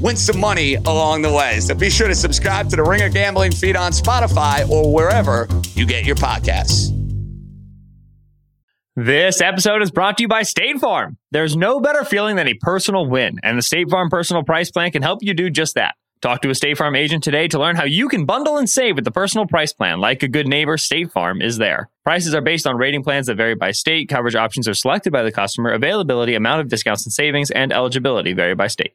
win some money along the way. So be sure to subscribe to the Ringer Gambling feed on Spotify or wherever you get your podcasts. This episode is brought to you by State Farm. There's no better feeling than a personal win, and the State Farm Personal Price Plan can help you do just that. Talk to a State Farm agent today to learn how you can bundle and save with the personal price plan. Like a good neighbor, State Farm is there. Prices are based on rating plans that vary by state. Coverage options are selected by the customer. Availability, amount of discounts and savings, and eligibility vary by state.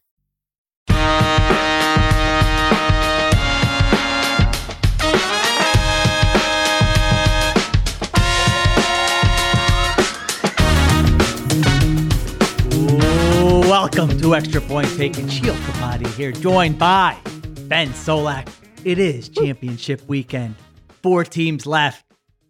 Welcome to Extra Point Taken Sheil Kapadia here, joined by Ben Solak. It is championship weekend. Four teams left,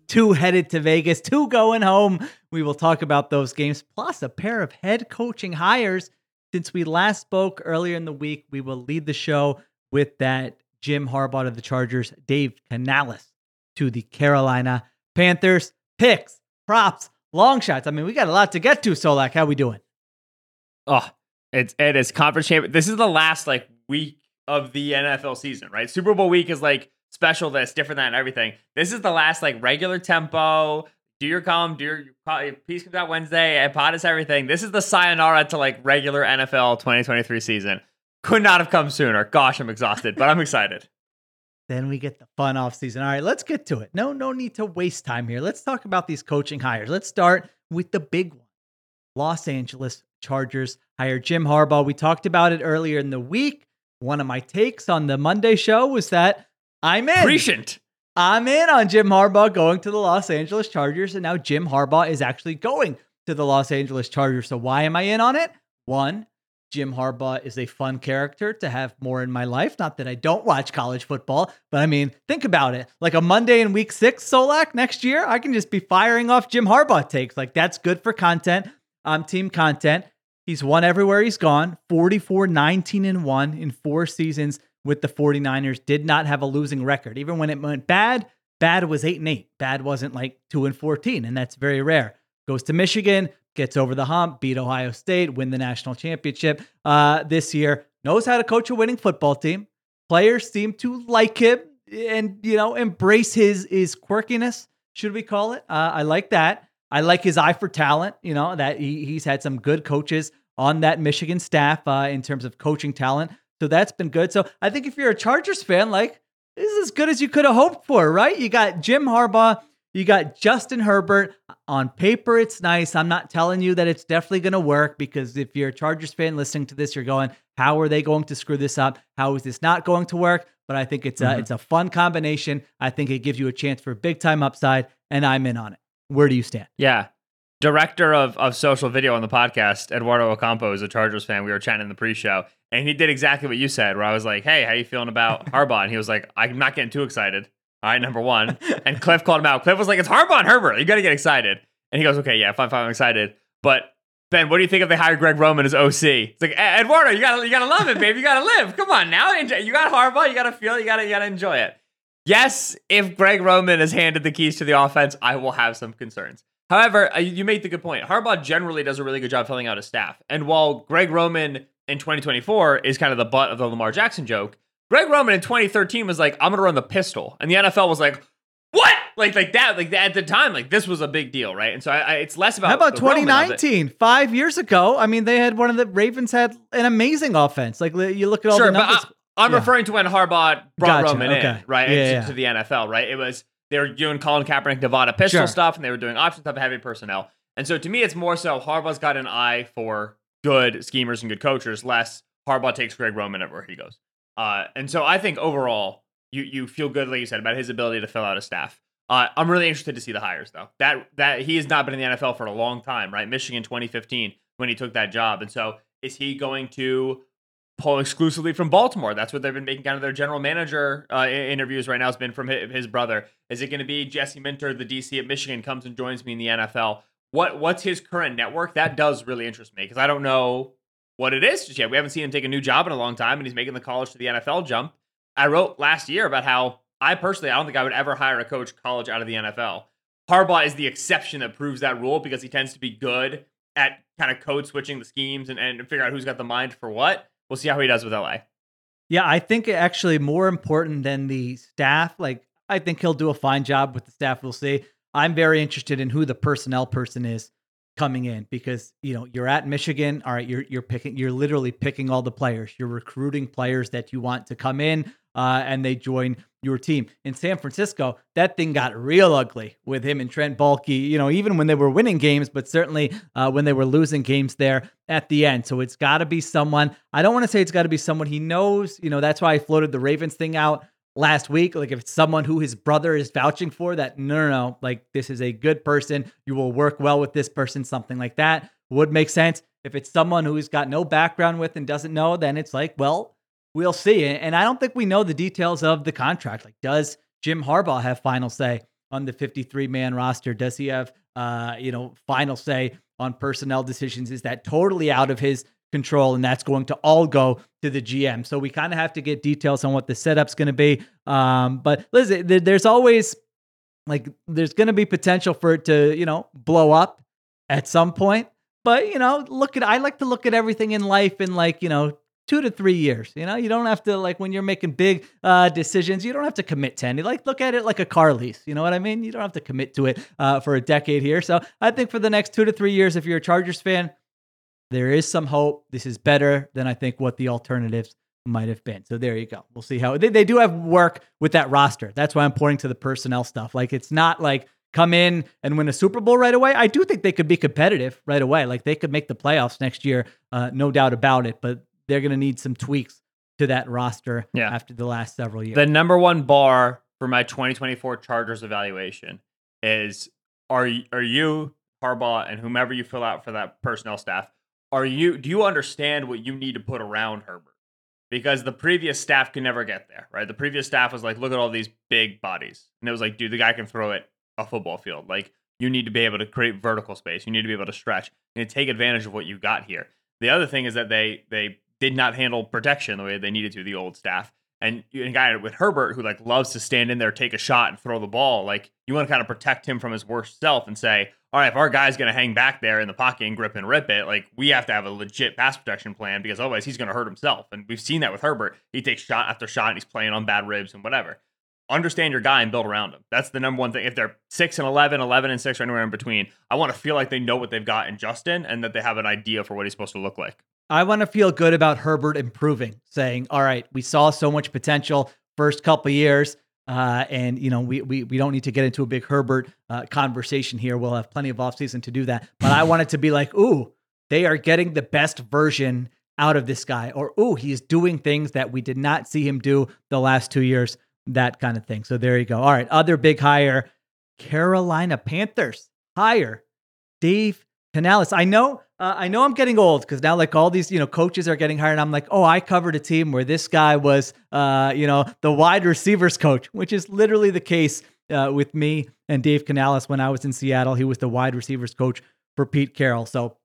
two headed to Vegas, two going home. We will talk about those games, plus a pair of head coaching hires. Since we last spoke earlier in the week, we will lead the show with that Jim Harbaugh of the Chargers, Dave Canales to the Carolina Panthers. Picks, props, long shots. I mean, we got a lot to get to, Solak. How we doing? Oh, it's it is conference champion. This is the last like week of the NFL season, right? Super Bowl week is like special this, different than everything. This is the last like regular tempo. Do your column, do your piece comes out Wednesday, and pod is everything. This is the sayonara to like regular NFL 2023 season. Could not have come sooner. Gosh, I'm exhausted, but I'm excited. Then we get the fun off season. All right, let's get to it. No, no need to waste time here. Let's talk about these coaching hires. Let's start with the big one. Los Angeles Chargers hired Jim Harbaugh. We talked about it earlier in the week. One of my takes on the Monday show was that I'm in. Prescient. I'm in on Jim Harbaugh going to the Los Angeles Chargers, and now Jim Harbaugh is actually going to the Los Angeles Chargers. So why am I in on it? One, Jim Harbaugh is a fun character to have more in my life. Not that I don't watch college football, but I mean, think about it. Like a Monday in week six, Solak next year, I can just be firing off Jim Harbaugh takes. Like that's good for content, um, team content. He's won everywhere he's gone 44, 19, and 1 in four seasons with the 49ers. Did not have a losing record. Even when it went bad, bad was 8 and 8. Bad wasn't like 2 and 14, and that's very rare. Goes to Michigan, gets over the hump, beat Ohio State, win the national championship uh, this year. Knows how to coach a winning football team. Players seem to like him and you know embrace his his quirkiness. Should we call it? Uh, I like that. I like his eye for talent. You know that he, he's had some good coaches on that Michigan staff uh, in terms of coaching talent. So that's been good. So I think if you're a Chargers fan, like this is as good as you could have hoped for, right? You got Jim Harbaugh, you got Justin Herbert. On paper, it's nice. I'm not telling you that it's definitely going to work because if you're a Chargers fan listening to this, you're going, "How are they going to screw this up? How is this not going to work?" But I think it's a mm-hmm. it's a fun combination. I think it gives you a chance for big time upside, and I'm in on it. Where do you stand? Yeah. Director of, of social video on the podcast, Eduardo Ocampo, is a Chargers fan. We were chatting in the pre-show, and he did exactly what you said. Where I was like, "Hey, how you feeling about Harbaugh?" And he was like, "I'm not getting too excited." All right, number one. And Cliff called him out. Cliff was like, "It's Harbaugh and Herbert. You got to get excited." And he goes, "Okay, yeah, fine, fine, I'm excited." But Ben, what do you think if they hire Greg Roman as OC? It's like Eduardo, you gotta you gotta love it, babe. You gotta live. Come on now, enjoy. you got Harbaugh. You gotta feel. You gotta you gotta enjoy it. Yes, if Greg Roman has handed the keys to the offense, I will have some concerns. However, uh, you made the good point. Harbaugh generally does a really good job filling out his staff. And while Greg Roman in 2024 is kind of the butt of the Lamar Jackson joke, Greg Roman in 2013 was like, I'm going to run the pistol. And the NFL was like, what? like like that, like that at the time, like this was a big deal, right? And so I, I, it's less about How about the Roman of it. 2019? Five years ago, I mean, they had one of the Ravens had an amazing offense. Like you look at all Sure, the numbers. I, am Yeah. referring to when Harbaugh brought Gotcha, Roman in, right, Yeah, yeah. to the NFL, right? It was they were doing Colin Kaepernick, Nevada pistol Sure. stuff, and they were doing option stuff, heavy personnel. And so to me, it's more so Harbaugh's got an eye for good schemers and good coaches, less Harbaugh takes Greg Roman everywhere he goes. Uh, and so I think overall, you you feel good, like you said, about his ability to fill out a staff. Uh, I'm really interested to see the hires though. That that he has not been in the NFL for a long time, right? Michigan 2015 when he took that job, and so is he going to exclusively from Baltimore? That's what they've been making kind of their general manager uh, interviews right now. Has been from his, his brother. Is it going to be Jesse Minter, the DC at Michigan, comes and joins me in the NFL? What what's his current network? That does really interest me because I don't know what it is just yet. We haven't seen him take a new job in a long time, and he's making the college to the NFL jump. I wrote last year about how I personally I don't think I would ever hire a coach college out of the NFL. Harbaugh is the exception that proves that rule because he tends to be good at kind of code switching the schemes and, and figure out who's got the mind for what. We'll see how he does with LA. Yeah, I think actually more important than the staff. Like, I think he'll do a fine job with the staff. We'll see. I'm very interested in who the personnel person is coming in because you know you're at Michigan. All right, you're you're picking. You're literally picking all the players. You're recruiting players that you want to come in, uh, and they join your team. In San Francisco, that thing got real ugly with him and Trent Baalke. You know, even when they were winning games, but certainly uh, when they were losing games there at the end. So it's got to be someone. I don't want to say it's got to be someone he knows. You know, that's why I floated the Ravens thing out last week. Like if it's someone who his brother is vouching for, that no, no, no, like this is a good person. You will work well with this person. Something like that would make sense. If it's someone who's got no background with and doesn't know, then it's like, well, we'll see. And I don't think we know the details of the contract. Like, does Jim Harbaugh have final say on the 53 man roster? Does he have, uh, you know, final say on personnel decisions? Is that totally out of his control? And that's going to all go to the GM. So we kind of have to get details on what the setup's going to be. Um, but listen, there, there's always like, there's going to be potential for it to, you know, blow up at some point. But, you know, look at, I like to look at everything in life in like, you know, two to three years. You know, you don't have to like when you're making big uh, decisions, you don't have to commit to any. Like look at it like a car lease. You know what I mean? You don't have to commit to it uh, for a decade here. So I think for the next two to three years, if you're a Chargers fan, there is some hope. This is better than I think what the alternatives might have been. So there you go. We'll see how they, they do have work with that roster. That's why I'm pointing to the personnel stuff. Like it's not like come in and win a Super Bowl right away. I do think they could be competitive right away. Like they could make the playoffs next year, uh, no doubt about it. But they're going to need some tweaks to that roster Yeah. after the last several years. The number one bar for my 2024 Chargers evaluation is are are you Harbaugh and whomever you fill out for that personnel staff are you do you understand what you need to put around Herbert? Because the previous staff could never get there, right? The previous staff was like, look at all these big bodies, and it was like, dude, the guy can throw it a football field. Like you need to be able to create vertical space. You need to be able to stretch and take advantage of what you got here. The other thing is that they they did not handle protection the way they needed to, the old staff. And a guy with Herbert who like loves to stand in there, take a shot, and throw the ball. Like you want to kind of protect him from his worst self and say, all right, if our guy's gonna hang back there in the pocket and grip and rip it, like we have to have a legit pass protection plan because otherwise he's gonna hurt himself. And we've seen that with Herbert. He takes shot after shot and he's playing on bad ribs and whatever. Understand your guy and build around him. That's the number one thing. If they're 6 and 11, 11 and 6, or anywhere in between, I want to feel like they know what they've got in Justin and that they have an idea for what he's supposed to look like. I want to feel good about Herbert improving, saying, "All right, we saw so much potential first couple years, uh, and you know we, we we don't need to get into a big Herbert uh, conversation here. We'll have plenty of offseason to do that. But I want it to be like, ooh, they are getting the best version out of this guy, or ooh, he's doing things that we did not see him do the last two years, that kind of thing. So there you go. All right, other big hire, Carolina Panthers hire Dave Canales. I know, uh, I know, I'm getting old because now, like all these, you know, coaches are getting hired. I'm like, oh, I covered a team where this guy was, uh, you know, the wide receivers coach, which is literally the case uh, with me and Dave Canales when I was in Seattle. He was the wide receivers coach for Pete Carroll. So,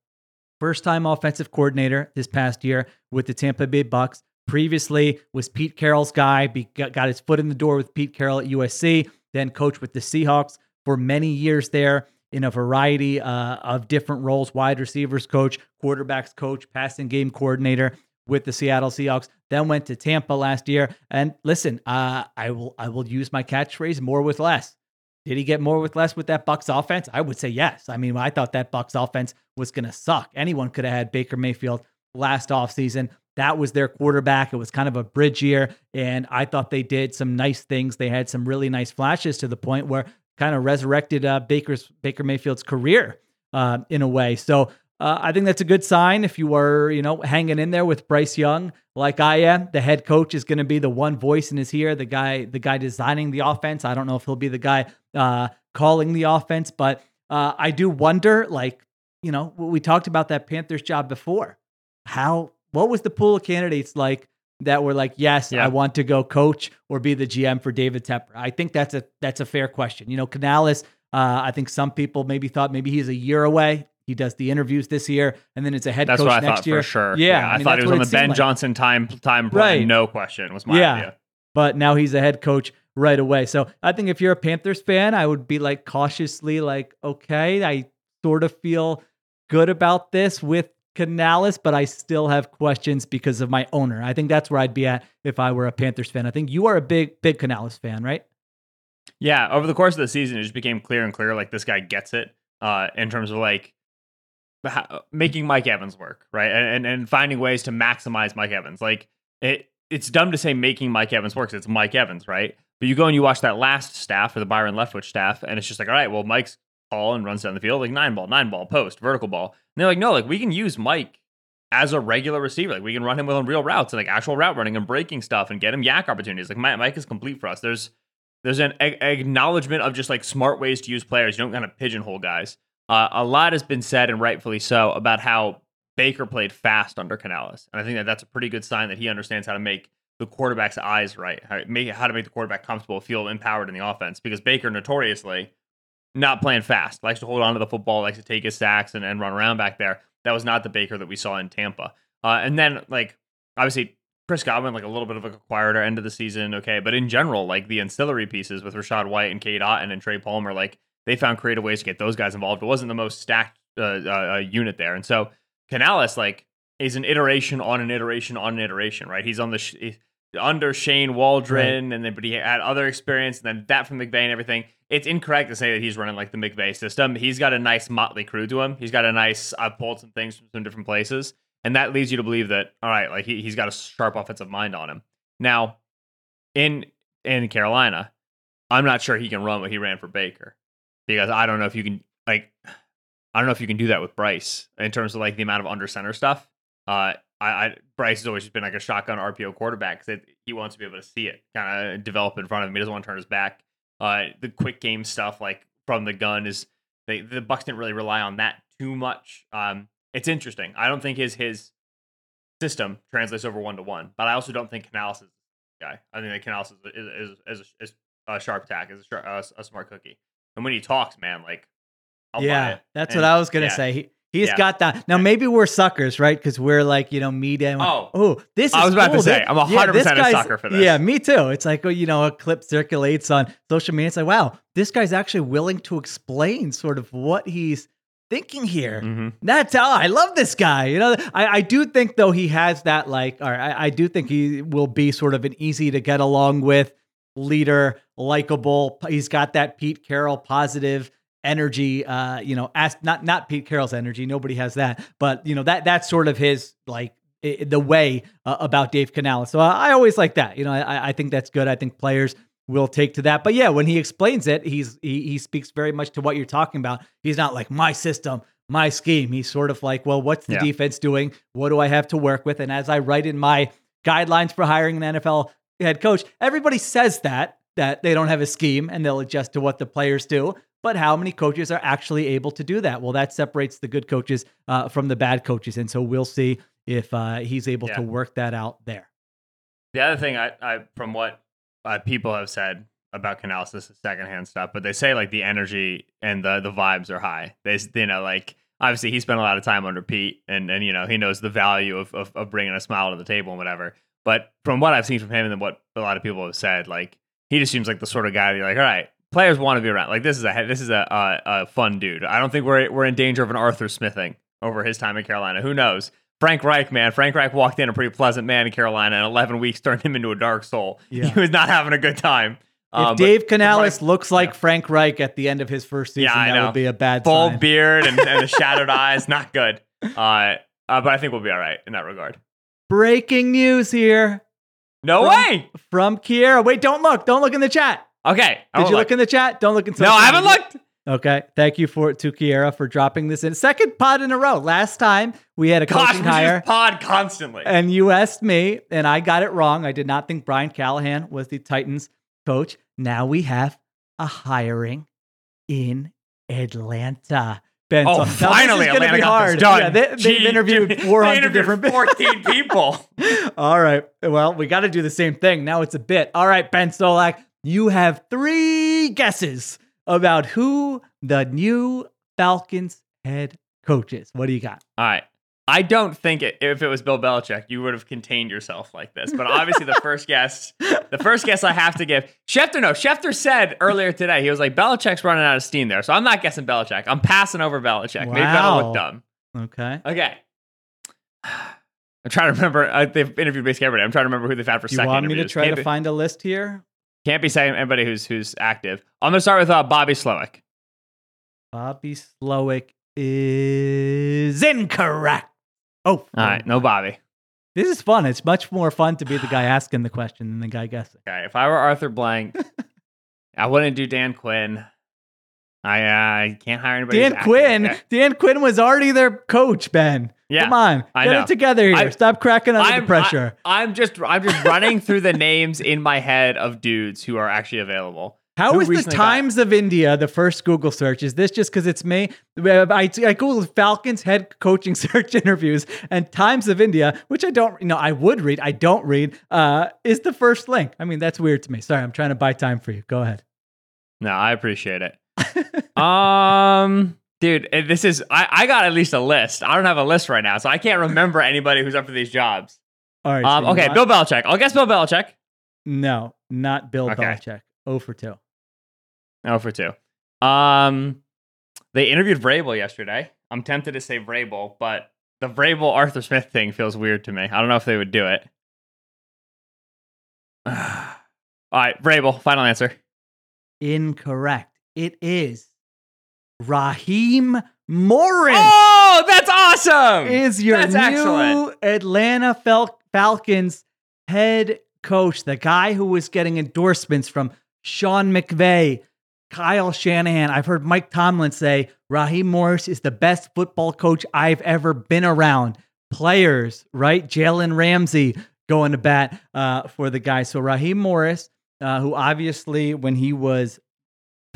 first time offensive coordinator this past year with the Tampa Bay Bucks. Previously was Pete Carroll's guy. Be, got, got his foot in the door with Pete Carroll at USC. Then coached with the Seahawks for many years there in a variety uh, of different roles wide receivers coach, quarterbacks coach, passing game coordinator with the Seattle Seahawks. Then went to Tampa last year. And listen, uh, I will I will use my catchphrase more with less. Did he get more with less with that Bucks offense? I would say yes. I mean, I thought that Bucks offense was going to suck. Anyone could have had Baker Mayfield last offseason. That was their quarterback. It was kind of a bridge year. And I thought they did some nice things. They had some really nice flashes to the point where kind of resurrected uh, Baker's Baker Mayfield's career uh, in a way. So uh, I think that's a good sign if you were, you know, hanging in there with Bryce Young like I am. The head coach is going to be the one voice in his ear, the guy, the guy designing the offense. I don't know if he'll be the guy uh, calling the offense, but uh, I do wonder, like, you know, we talked about that Panthers job before. How, what was the pool of candidates like that were like, yes, yeah. I want to go coach or be the GM for David Tepper? I think that's a that's a fair question. You know, Canales. Uh, I think some people maybe thought maybe he's a year away. He does the interviews this year, and then it's a head coach. that's coach what I next thought year. For sure. Yeah, yeah I, I mean, thought he was on the Ben like. Johnson time time plan, right. no question. Was my yeah. idea. But now he's a head coach right away. So I think if you're a Panthers fan, I would be like cautiously like, okay, I sort of feel good about this with Canales, but I still have questions because of my owner. I think that's where I'd be at if I were a Panthers fan. I think you are a big, big Canales fan, right? Yeah. Over the course of the season, it just became clear and clear like this guy gets it uh, in terms of like how, making Mike Evans work, right? And, and and finding ways to maximize Mike Evans. Like it, it's dumb to say making Mike Evans works. It's Mike Evans, right? But you go and you watch that last staff or the Byron Leftwich staff, and it's just like, all right, well, Mike's call and runs down the field like nine ball, nine ball, post, vertical ball. They're like, no, like we can use Mike as a regular receiver. Like we can run him on real routes and like actual route running and breaking stuff and get him YAC opportunities. Like Mike is complete for us. There's there's an a- acknowledgement of just like smart ways to use players. You don't kind of pigeonhole guys. Uh, a lot has been said and rightfully so about how Baker played fast under Canales, and I think that that's a pretty good sign that he understands how to make the quarterback's eyes right, how, make, how to make the quarterback comfortable, feel empowered in the offense. Because Baker notoriously not playing fast, likes to hold on to the football, likes to take his sacks and, and run around back there. That was not the Baker that we saw in Tampa. Uh, and then like obviously Chris Godwin, like a little bit of a quieter end of the season, okay. But in general, like the ancillary pieces with Rachaad White and Cade Otton and Trey Palmer, like they found creative ways to get those guys involved. It wasn't the most stacked uh, uh, unit there, and so Canales like is an iteration on an iteration on an iteration, right? He's on the sh- under Shane Waldron, right. and then but he had other experience, and then that from McVay and everything. It's incorrect to say that he's running like the McVay system. He's got a nice motley crew to him. He's got a nice. I've pulled some things from some different places, and that leads you to believe that all right, like he, he's got a sharp offensive mind on him. Now, in in Carolina, I'm not sure he can run what he ran for Baker because I don't know if you can like I don't know if you can do that with Bryce in terms of like the amount of under center stuff. Uh, I, I Bryce has always just been like a shotgun RPO quarterback because he wants to be able to see it kind of develop in front of him. He doesn't want to turn his back. Uh, the quick game stuff like from the gun is they, the Bucks didn't really rely on that too much. Um, it's interesting. I don't think his his system translates over one to one, but I also don't think Canales is the guy. I think that Canales is is is, is, is a sharp tack, is a, a, a smart cookie. And when he talks, man, like, I'll yeah, that's and, what I was gonna yeah. say. He, He's yeah. got that. Now maybe we're suckers, right? Because we're like, you know, media. And oh, oh, this. I was about cool. to say, I'm 100 yeah, percent a sucker for this. Yeah, me too. It's like, oh, you know, a clip circulates on social media. It's like, wow, this guy's actually willing to explain sort of what he's thinking here. Mm-hmm. That's how I love this guy. You know, I, I do think though he has that like, or I, I do think he will be sort of an easy to get along with leader, likable. He's got that Pete Carroll positive energy uh you know ask not not Pete Carroll's energy nobody has that but you know that that's sort of his like the way uh, about Dave Canales. So I, I, always like that you know I, I think that's good. I think players will take to that. But yeah when he explains it he's he, he speaks very much to what you're talking about. He's not like my system my scheme. He's sort of like well what's the yeah. defense doing? What do I have to work with? And as I write in my guidelines for hiring an NFL head coach everybody says that that they don't have a scheme and they'll adjust to what the players do but how many coaches are actually able to do that? Well, that separates the good coaches uh, from the bad coaches. And so we'll see if uh, he's able yeah. to work that out there. The other thing I, I from what uh, people have said about Canales, is secondhand stuff, but they say like the energy and the the vibes are high. They, you know, like obviously he spent a lot of time under Pete, and and you know he knows the value of, of, of bringing a smile to the table and whatever. But from what I've seen from him and what a lot of people have said, like he just seems like the sort of guy that you're like, all right, players want to be around. Like this is a this is a, a, a fun dude. I don't think we're we're in danger of an Arthur Smithing over his time in Carolina. Who knows? Frank Reich, man. Frank Reich walked in a pretty pleasant man in Carolina, and 11 weeks turned him into a dark soul. Yeah. He was not having a good time. If but Dave Canales looks like yeah. Frank Reich at the end of his first season, Yeah, I that know. would be a bad full sign. beard and, and the shadowed eyes, not good. Uh, uh, but I think we'll be all right in that regard. Breaking news here No From- way. from Kiera. Wait, don't look. Don't look in the chat. Okay. Did you oh, look in the chat? Don't look in. No, I haven't media. looked. Okay. Thank you for to Kiera for dropping this in. Second pod in a row. Last time we had a Gosh, coaching hire. pod constantly. and you asked me, and I got it wrong. I did not think Brian Callahan was the Titans coach. Now we have a hiring in Atlanta. Ben, Oh, so- finally, gonna Atlanta be got hard. this done. Yeah, they, they've interviewed they 400 interviewed different 14 people. All right. Well, we got to do the same thing. Now it's a bit. All right, Ben Solak, you have three guesses about who the new Falcons head coach is. What do you got? All right. I don't think it, if it was Bill Belichick, you would have contained yourself like this. But obviously, the first guess, the first guess I have to give, Schefter. No, Schefter said earlier today he was like Belichick's running out of steam there, so I'm not guessing Belichick. I'm passing over Belichick. Maybe that'll look dumb. Okay. Okay. I'm trying to remember. Uh, they've interviewed basically everybody. I'm trying to remember who they've had for you second want me to try can't to find a list here? Can't be saying anybody who's who's active. I'm gonna start with uh, Bobby Slowik. Bobby Slowik is incorrect. Oh, All right, no Bobby. This is fun. It's much more fun to be the guy asking the question than the guy guessing. Okay, if I were Arthur Blank, I wouldn't do Dan Quinn. I uh, can't hire anybody. Dan. Quinn. Dan Quinn was already their coach, Ben. Yeah, Come on. I Get know. it together here. I- Stop cracking under I'm- the pressure. I, am just I'm just running through the names in my head of dudes who are actually available. How is the recently got- Times of India the first Google search? Is this just because it's me? I, I Googled Falcons head coaching search interviews and Times of India, which I don't, you know, I would read, I don't read, uh, is the first link. I mean, that's weird to me. Sorry, I'm trying to buy time for you. Go ahead. No, I appreciate it. um, dude, eh, this is I, I got at least a list. I don't have a list right now, so I can't remember anybody who's up for these jobs. All right. Um, so okay, want- Bill Belichick. I'll guess Bill Belichick. No, not Bill Okay. Belichick. Oh for 2. Oh, for two. Um, they interviewed Vrabel yesterday. I'm tempted to say Vrabel, but the Vrabel Arthur Smith thing feels weird to me. I don't know if they would do it. All right, Vrabel. Final answer. Incorrect. It is Raheem Morris. Oh, that's awesome! is your That's new excellent. Atlanta Fal- Falcons head coach, the guy who was getting endorsements from Sean McVay, Kyle Shanahan. I've heard Mike Tomlin say Raheem Morris is the best football coach I've ever been around. Players, right? Jalen Ramsey going to bat uh, for the guy. So Raheem Morris, uh, who obviously when he was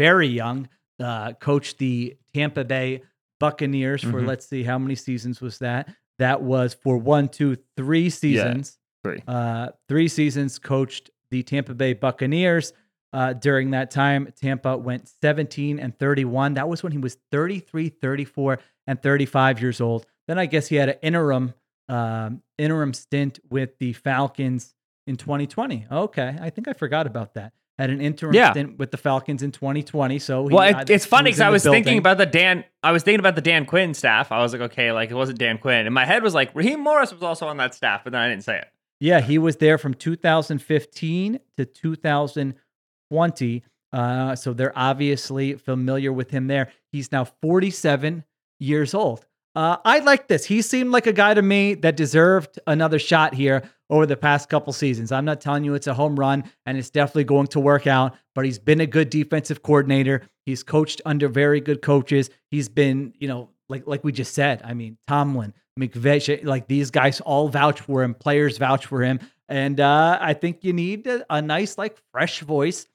very young, uh, coached the Tampa Bay Buccaneers for Mhm. let's see how many seasons was that? That was for one, two, three seasons. Three. Uh, three seasons coached the Tampa Bay Buccaneers. Uh, during that time, Tampa went 17 and 31. That was when he was 33, 34, and 35 years old. Then I guess he had an interim um, interim stint with the Falcons in 2020. Okay, I think I forgot about that. Had an interim Yeah. stint with the Falcons in 2020. So he Well, it, it's funny because I was thinking about the Dan. I was thinking about the Dan Quinn staff. I was like, okay, like it wasn't Dan Quinn, and my head was like Raheem Morris was also on that staff, but then I didn't say it. Yeah, he was there from 2015 to 2020. Uh, so they're obviously familiar with him there. He's now 47 years old. Uh, I like this. He seemed like a guy to me that deserved another shot here over the past couple seasons. I'm not telling you it's a home run and it's definitely going to work out, but he's been a good defensive coordinator. He's coached under very good coaches. He's been, you know, like like we just said. I mean, Tomlin, McVay, like these guys all vouch for him. Players vouch for him, and uh, I think you need a, a nice, like, fresh voice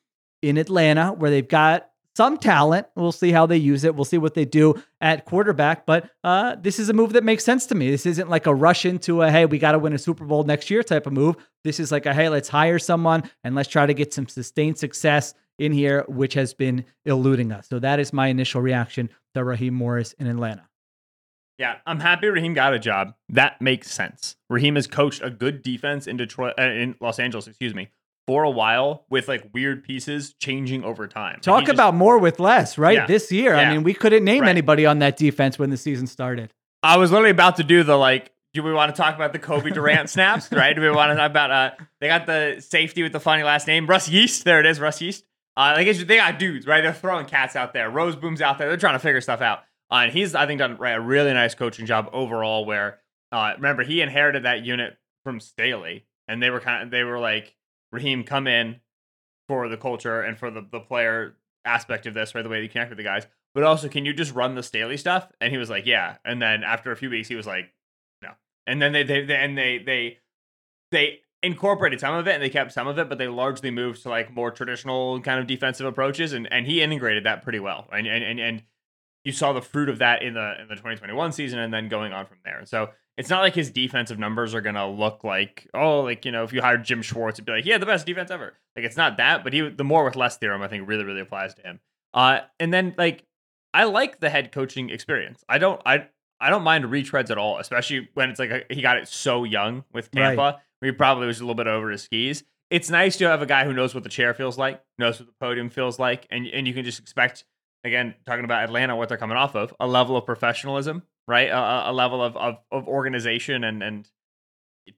in Atlanta where they've got some talent. We'll see how they use it. We'll see what they do at quarterback. But uh, this is a move that makes sense to me. This isn't like a rush into a hey, we got to win a Super Bowl next year type of move. This is like a hey, let's hire someone and let's try to get some sustained success in here, which has been eluding us. So that is my initial reaction to Raheem Morris in Atlanta. Yeah, I'm happy Raheem got a job. That makes sense. Raheem has coached a good defense in Detroit, uh, in Los Angeles, excuse me, for a while with like weird pieces changing over time. Like, Talk just- about more with less, right? Yeah. This year, I mean, we couldn't name Right. anybody on that defense when the season started. I was literally about to do the like. Do we want to talk about the Cobie Durant snaps? Right? Do we want to talk about uh? They got the safety with the funny last name, Russ Yeast. There it is, Russ Yeast. Uh, like they got dudes, right? They're throwing cats out there. Rozeboom's out there. They're trying to figure stuff out. Uh, and he's, I think, done right, a really nice coaching job overall. Where uh, remember he inherited that unit from Staley, and they were kind of they were like Raheem come in for the culture and for the the player aspect of this, right? The way you connect with the guys, but also can you just run the Staley stuff? And he was like, yeah. And then after a few weeks, he was like, no. And then they they, they and they they they incorporated some of it and they kept some of it, but they largely moved to like more traditional kind of defensive approaches, and and he integrated that pretty well, and and and, and you saw the fruit of that in the in the 2021 season, and then going on from there. So it's not like his defensive numbers are gonna look like oh like you know if you hired Jim Schwartz it'd be like yeah the best defense ever. Like it's not that but he the more with less theorem I think really really applies to him. Uh and then like I like the head coaching experience. I don't I I don't mind retreads at all especially when it's like a, he got it so young with Tampa right. where he probably was a little bit over his skis. It's nice to have a guy who knows what the chair feels like knows what the podium feels like and and you can just expect again talking about Atlanta what they're coming off of a level of professionalism right? A, a level of, of, of organization and and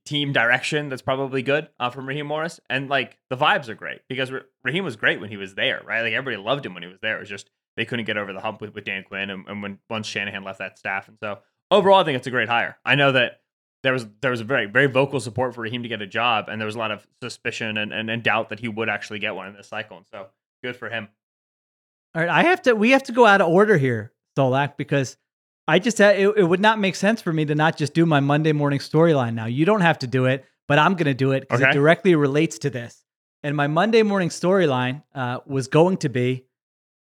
team direction that's probably good uh, from Raheem Morris. And like the vibes are great because Raheem was great when he was there, right? Like everybody loved him when he was there. It was just they couldn't get over the hump with, with Dan Quinn and, and when once Shanahan left that staff. And so overall, I think it's a great hire. I know that there was there was a very very vocal support for Raheem to get a job, and there was a lot of suspicion and, and, and doubt that he would actually get one in this cycle. And so good for him. All right, I have to. We have to go out of order here, Solak, because I just it, it would not make sense for me to not just do my Monday morning storyline now. You don't have to do it, but I'm going to do it because okay. it directly relates to this. And my Monday morning storyline uh, was going to be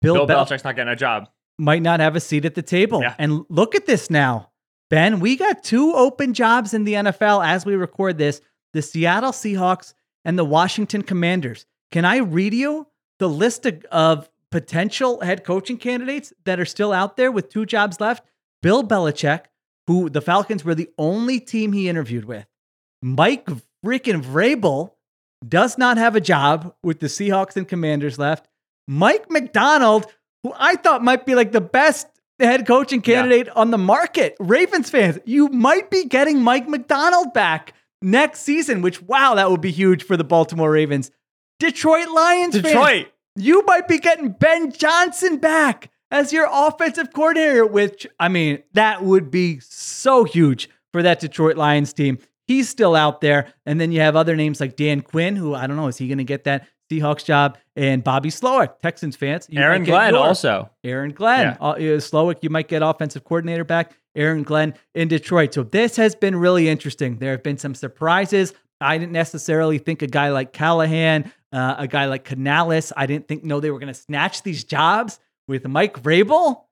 Bill, Bill Belichick's not getting a job. Might not have a seat at the table. Yeah. And look at this now, Ben. We got two open jobs in the NFL as we record this: the Seattle Seahawks and the Washington Commanders. Can I read you the list of, of potential head coaching candidates that are still out there with two jobs left? Bill Belichick, who the Falcons were the only team he interviewed with. Mike freaking Vrabel does not have a job with the Seahawks and Commanders left. Mike Macdonald, who I thought might be like the best head coaching candidate yeah. on the market. Ravens fans, you might be getting Mike Macdonald back next season, which, wow, that would be huge for the Baltimore Ravens. Detroit Lions Detroit. Fans, you might be getting Ben Johnson back as your offensive coordinator, which, I mean, that would be so huge for that Detroit Lions team. He's still out there. And then you have other names like Dan Quinn, who I don't know, is he going to get that Seahawks job? And Bobby Slowik, Texans fans. Aaron Glenn your, also. Aaron Glenn. Yeah. Uh, Slowik, you might get offensive coordinator back. Aaron Glenn in Detroit. So this has been really interesting. There have been some surprises. I didn't necessarily think a guy like Callahan, uh, a guy like Canales, I didn't think, no, they were going to snatch these jobs with Mike Vrabel,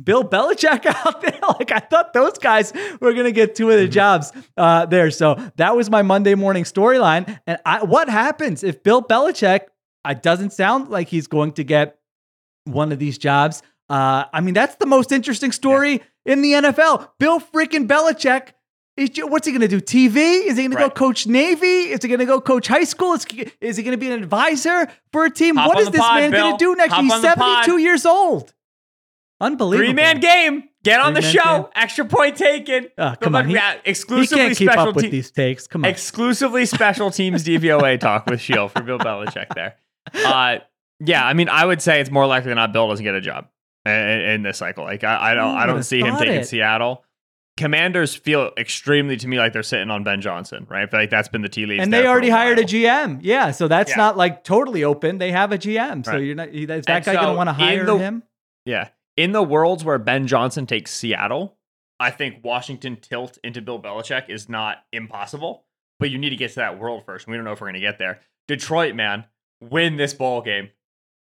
Bill Belichick out there. like I thought those guys were gonna get two of the mm-hmm. jobs uh, there. So that was my Monday morning storyline. And I, what happens if Bill Belichick? It doesn't sound like he's going to get one of these jobs. Uh, I mean, that's the most interesting story yeah. in the NFL. Bill freaking Belichick what's he going to do? TV? Is he going right. to go coach Navy? Is he going to go coach high school? Is, is he going to be an advisor for a team? Hop what is this pod, man going to do next? Hop He's 72 years old. Unbelievable. Three man game. Get on the show. Game. Extra point taken. Uh, come on. He, exclusively he can't keep special up with these takes. Come on. Exclusively special teams DVOA talk with Sheil for Bill Belichick there. Uh, yeah, I mean, I would say it's more likely than not Bill doesn't get a job in, in this cycle. Like, I, I don't, I don't see him taking it. Seattle. Commanders feel extremely to me like they're sitting on Ben Johnson, right? I feel like that's been the tea leaves. And they already a hired a GM. Yeah. So that's yeah. not like totally open. They have a GM. So right. you're not, is that and guy so going to want to hire the, him? Yeah. In the worlds where Ben Johnson takes Seattle, I think Washington tilt into Bill Belichick is not impossible, but you need to get to that world first. We don't know if we're going to get there. Detroit, man, win this ball game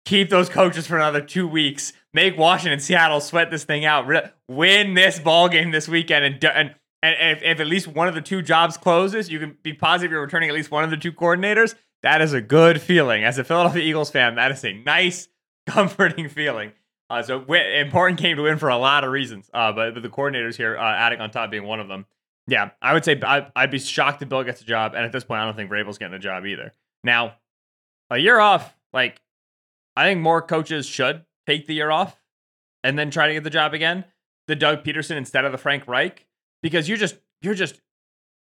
keep those coaches for another two weeks. Make Washington, Seattle sweat this thing out. Win this ball game this weekend, and and and if, if at least one of the two jobs closes, you can be positive you're returning at least one of the two coordinators. That is a good feeling. As a Philadelphia Eagles fan, that is a nice, comforting feeling. Uh, so w- important game to win for a lot of reasons. Uh, but, but the coordinators here, uh, adding on top being one of them. Yeah, I would say I, I'd be shocked if Bill gets a job, and at this point, I don't think Vrabel's getting a job either. Now, a year off, like I think more coaches should take the year off and then try to get the job again. The Doug Pederson instead of the Frank Reich, because you're just you're just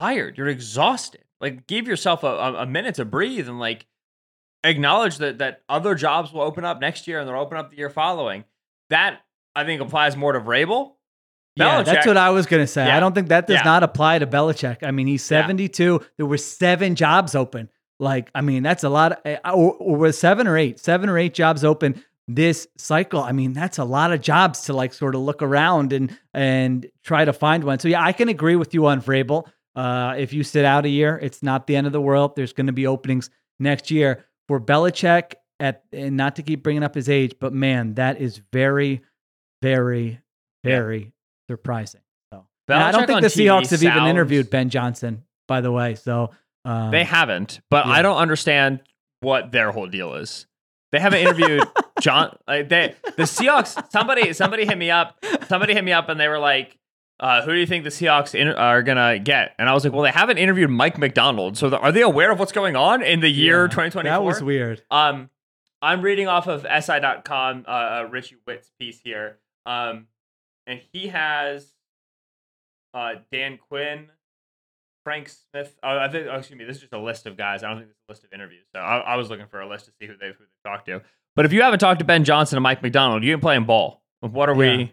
tired. You're exhausted. Like give yourself a, a minute to breathe and like acknowledge that that other jobs will open up next year and they'll open up the year following. That I think applies more to Vrabel. Yeah, that's what I was gonna say. Yeah. I don't think that does Yeah. not apply to Belichick. I mean, he's Yeah. 72. There were seven jobs open. Like, I mean, that's a lot. Of, eh, or, or was seven or eight, seven or eight jobs open this cycle. I mean, that's a lot of jobs to like sort of look around and and try to find one. So yeah, I can agree with you on Vrabel. Uh, if you sit out a year, it's not the end of the world. There's going to be openings next year for Belichick. At and not to keep bringing up his age, but man, that is very, very, Yeah. very surprising. So I don't think the TV Seahawks have even interviewed Ben Johnson, by the way. So um, They haven't, but yeah. I don't understand what their whole deal is. They haven't interviewed John. Like they, the Seahawks. Somebody, somebody hit me up. Somebody hit me up, and they were like, uh, "Who do you think the Seahawks in, are gonna get?" And I was like, "Well, they haven't interviewed Mike Macdonald, so the, are they aware of what's going on in the year yeah, That was weird. Um, I'm reading off of SI.com, uh, uh, Richie Whitt's piece here. Um, and he has uh, Dan Quinn, Frank Smith. Oh, I think, oh, excuse me, this is just a list of guys. I don't think this is a list of interviews. So I, I was looking for a list to see who they've, who they've talked to. But if you haven't talked to Ben Johnson and Mike Macdonald, you ain't playing ball. What are Yeah. we?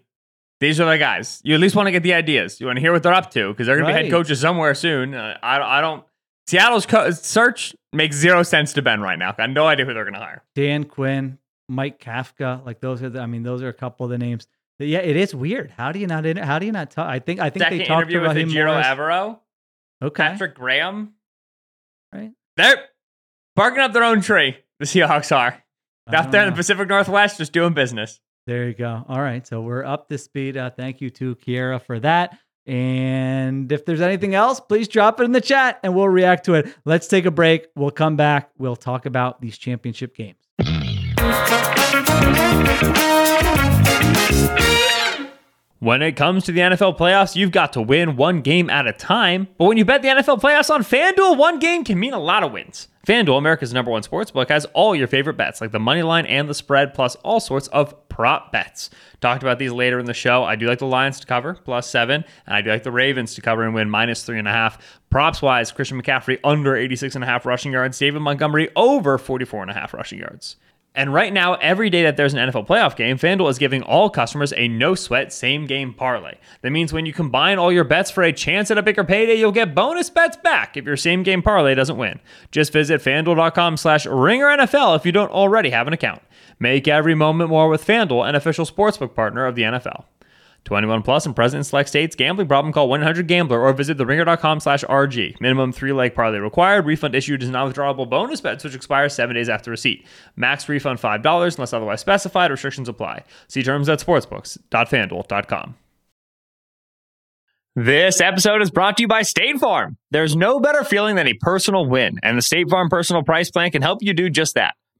These are the guys. You at least want to get the ideas. You want to hear what they're up to because they're going to be head coaches somewhere soon. Uh, I, I don't. Seattle's co- search makes zero sense to Ben right now. I have no idea who they're going to hire. Dan Quinn, Mike Kafka, like those are. The, I mean, those are a couple of the names. But yeah, it is weird. How do you not? How do you not talk? I think. I think Second they talked to interview with Raheem Ejiro Morris. Okay. Patrick Graham. Right. They're barking up their own tree. The Seahawks are out there in the. Pacific Northwest, just doing business. There you go. All right. So we're up to speed. Uh, thank you to Kiera for that. And if there's anything else, please drop it in the chat and we'll react to it. Let's take a break. We'll come back. We'll talk about these championship games. When it comes to the NFL playoffs, you've got to win one game at a time. But when you bet the NFL playoffs on FanDuel, one game can mean a lot of wins. FanDuel, America's number one sports book, has all your favorite bets, like the money line and the spread, plus all sorts of prop bets. Talked about these later in the show. I do like the Lions to cover, plus seven, and I do like the Ravens to cover and win, minus three and a half. Props wise, Christian McCaffrey under 86 and a half rushing yards, David Montgomery over 44 and a half rushing yards. And right now, every day that there's an NFL playoff game, FanDuel is giving all customers a no sweat same game parlay. That means when you combine all your bets for a chance at a bigger payday, you'll get bonus bets back if your same game parlay doesn't win. Just visit fanduel.com slash ringer NFL if you don't already have an account. Make every moment more with FanDuel, an official sportsbook partner of the NFL. 21 plus and present in select states. Gambling problem? Call 1-800-GAMBLER or visit theringer.com slash RG. Minimum three-leg parlay required. Refund issued is not withdrawable bonus bets, which expire seven days after receipt. Max refund $5 unless otherwise specified. Restrictions apply. See terms at sportsbooks.fanduel.com. This episode is brought to you by State Farm. There's no better feeling than a personal win, and the State Farm Personal Price Plan can help you do just that.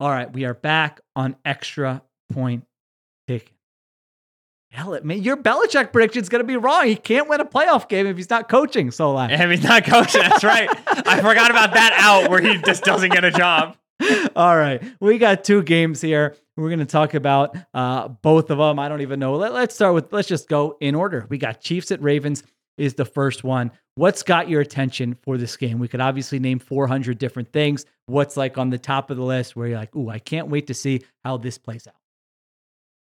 All right, we are back on extra point picking. Hell, it man, your Belichick prediction is going to be wrong. He can't win a playoff game if he's not coaching so long. If he's not coaching, that's right. I forgot about that out where he just doesn't get a job. All right, we got two games here. We're going to talk about uh, both of them. I don't even know. Let, let's start with. Let's just go in order. We got Chiefs at Ravens is the first one. What's got your attention for this game? We could obviously name 400 different things. What's like on the top of the list where you're like, "Ooh, I can't wait to see how this plays out."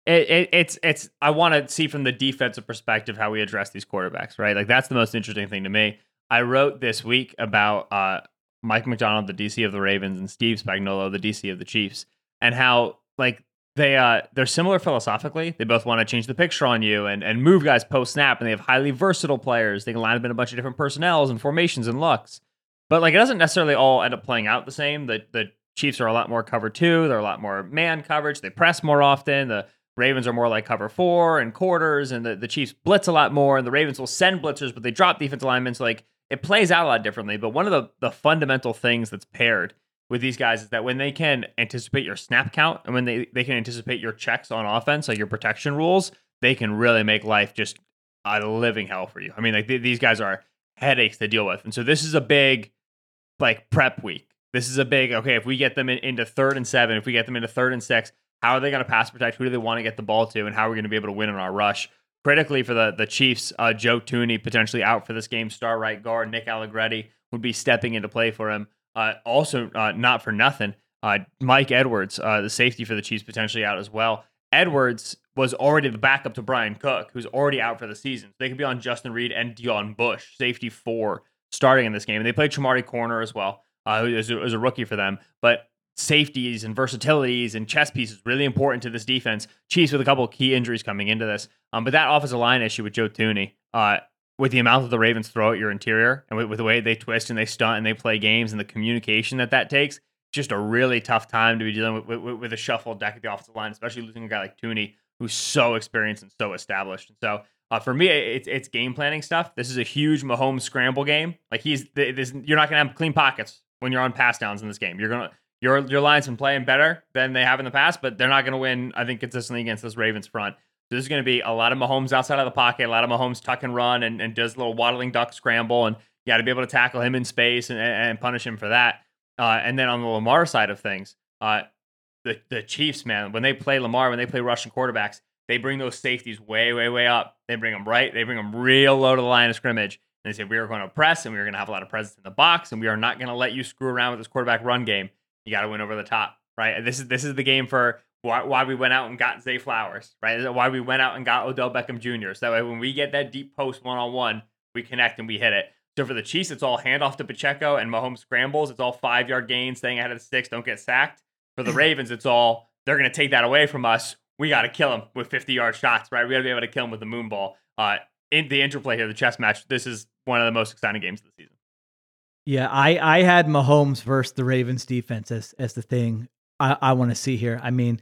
It, it, it's it's I want to see from the defensive perspective how we address these quarterbacks, right? Like that's the most interesting thing to me. I wrote this week about uh, Mike Macdonald, the DC of the Ravens, and Steve Spagnuolo, the DC of the Chiefs, and how like they uh they're similar philosophically. They both want to change the picture on you and and move guys post snap, and they have highly versatile players. They can line up in a bunch of different personnels and formations and looks. But like it doesn't necessarily all end up playing out the same. The the Chiefs are a lot more cover two. They're a lot more man coverage. They press more often. The Ravens are more like cover four and quarters, and the, the Chiefs blitz a lot more. And the Ravens will send blitzers, but they drop defensive linemen. So like it plays out a lot differently. But one of the the fundamental things that's paired with these guys is that when they can anticipate your snap count and when they, they can anticipate your checks on offense, like your protection rules, they can really make life just a living hell for you. I mean, like th- these guys are headaches to deal with. And so this is a big like prep week. This is a big okay. If we get them in, into third and seven, if we get them into third and six, how are they going to pass protect? Who do they want to get the ball to, and how are we going to be able to win in our rush? Critically for the the Chiefs, uh, Joe Thuney potentially out for this game. Star right guard Nick Allegretti would be stepping into play for him. Uh, also, uh, not for nothing, uh, Mike Edwards, uh, the safety for the Chiefs, potentially out as well. Edwards was already the backup to Bryan Cook, who's already out for the season. So they could be on Justin Reid and Deon Bush, safety four, starting in this game. And they played Chamarri Conner as well uh, as, a, as a rookie for them. But safeties and versatilities and chess pieces really important to this defense. Chiefs with a couple key injuries coming into this. Um, but that offensive line issue with Joe Thuney, uh, with the amount that the Ravens throw at your interior and with, with, the way they twist and they stunt and they play games and the communication that that takes, just a really tough time to be dealing with, with, with a shuffled deck at the offensive line, especially losing a guy like Thuney who's so experienced and so established. So uh, for me, it's it's game planning stuff. This is a huge Mahomes scramble game. Like he's this, you're not gonna have clean pockets when you're on pass downs in this game. You're gonna your your line's been playing better than they have in the past, but they're not gonna win. I think consistently against this Ravens front. So this is gonna be a lot of Mahomes outside of the pocket, a lot of Mahomes tuck and run, and, and does a little waddling duck scramble, and you got to be able to tackle him in space and, and punish him for that. Uh, and then on the Lamar side of things, uh, the the Chiefs, man, when they play Lamar, when they play rushing quarterbacks, they bring those safeties way, way, way up. They bring them right. They bring them real low to the line of scrimmage. And they say, we are going to press and we are going to have a lot of presence in the box and we are not going to let you screw around with this quarterback run game. You got to win over the top, right? This is this is the game for why, why we went out and got Zay Flowers, right? Why we went out and got Odell Beckham Jr. So that way when we get that deep post one on one, we connect and we hit it. So for the Chiefs, it's all handoff to Pacheco and Mahomes scrambles. It's all five yard gains, staying ahead of the sticks, don't get sacked. For the Ravens, it's all they're going to take that away from us we got to kill him with 50 yard shots, right? We got to be able to kill him with the moon ball. Uh, in the interplay here, the chess match, this is one of the most exciting games of the season. Yeah, I, I had Mahomes versus the Ravens defense as, as the thing I, I want to see here. I mean,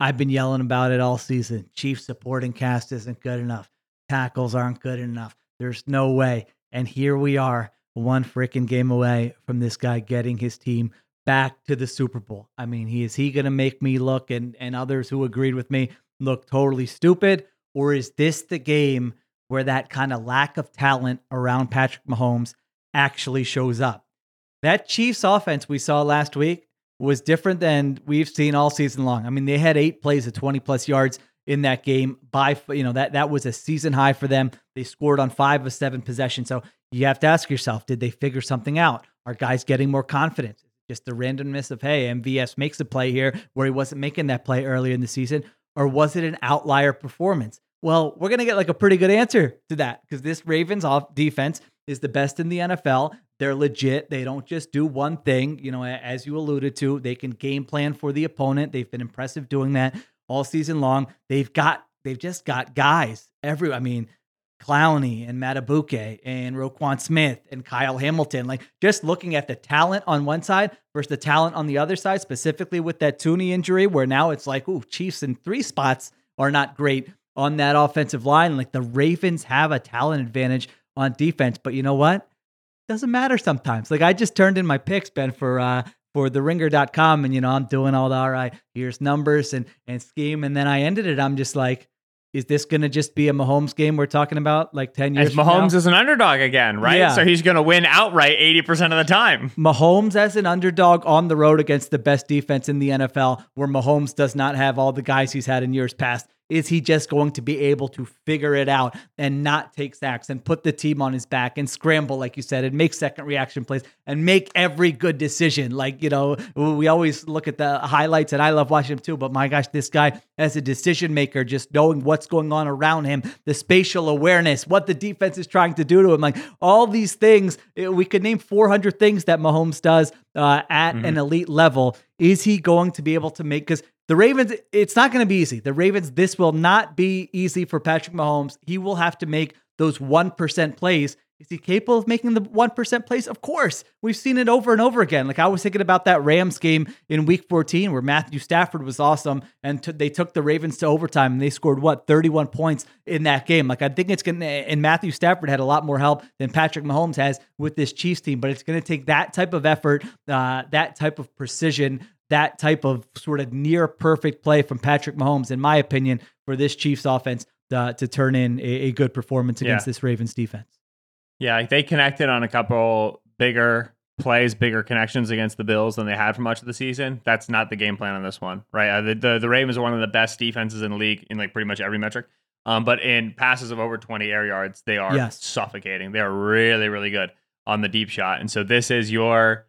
I've been yelling about it all season. Chief supporting cast isn't good enough. Tackles aren't good enough. There's no way. And here we are, one freaking game away from this guy getting his team back to the Super Bowl. I mean, is he going to make me look and and others who agreed with me look totally stupid or is this the game where that kind of lack of talent around Patrick Mahomes actually shows up? That Chiefs offense we saw last week was different than we've seen all season long. I mean, they had 8 plays of 20 plus yards in that game by you know that that was a season high for them. They scored on 5 of 7 possessions. So you have to ask yourself, did they figure something out? Are guys getting more confidence? just the randomness of hey, MVS makes a play here where he wasn't making that play earlier in the season, or was it an outlier performance? Well, we're gonna get like a pretty good answer to that because this Ravens off defense is the best in the NFL. They're legit. They don't just do one thing. You know, as you alluded to, they can game plan for the opponent. They've been impressive doing that all season long. They've got they've just got guys every. I mean, Clowney and Madubuike and Roquan Smith and Kyle Hamilton. Like just looking at the talent on one side versus the talent on the other side, specifically with that Thuney injury, where now it's like, ooh, Chiefs in three spots are not great on that offensive line. Like the Ravens have a talent advantage on defense, but you know what? Doesn't matter sometimes. Like I just turned in my picks, Ben, for uh for the ringer.com and you know, I'm doing all the all right, here's numbers and and scheme. And then I ended it. I'm just like, is this going to just be a Mahomes game we're talking about like 10 years As Mahomes is an underdog again, right? Yeah. So he's going to win outright 80% of the time. Mahomes as an underdog on the road against the best defense in the NFL, where Mahomes does not have all the guys he's had in years past. Is he just going to be able to figure it out and not take sacks and put the team on his back and scramble, like you said, and make second reaction plays and make every good decision? Like, you know, we always look at the highlights and I love watching him too, but my gosh, this guy as a decision maker, just knowing what's going on around him, the spatial awareness, what the defense is trying to do to him, like all these things, eh, we could name 400 things that Mahomes does uh, at mm-hmm. an elite level. Is he going to be able to make? Because the Ravens, it's not going to be easy. The Ravens, this will not be easy for Patrick Mahomes. He will have to make those 1% plays. Is he capable of making the 1% plays? Of course. We've seen it over and over again. Like I was thinking about that Rams game in week 14 where Matthew Stafford was awesome and t- they took the Ravens to overtime and they scored what, 31 points in that game. Like I think it's going to, and Matthew Stafford had a lot more help than Patrick Mahomes has with this Chiefs team, but it's going to take that type of effort, uh, that type of precision, that type of sort of near perfect play from Patrick Mahomes, in my opinion, for this Chiefs offense uh, to turn in a, a good performance against yeah. this Ravens defense. Yeah, they connected on a couple bigger plays, bigger connections against the Bills than they had for much of the season. That's not the game plan on this one, right? Uh, the, the, the Ravens are one of the best defenses in the league in like pretty much every metric. Um, but in passes of over 20 air yards, they are yes. suffocating. They are really, really good on the deep shot. And so this is your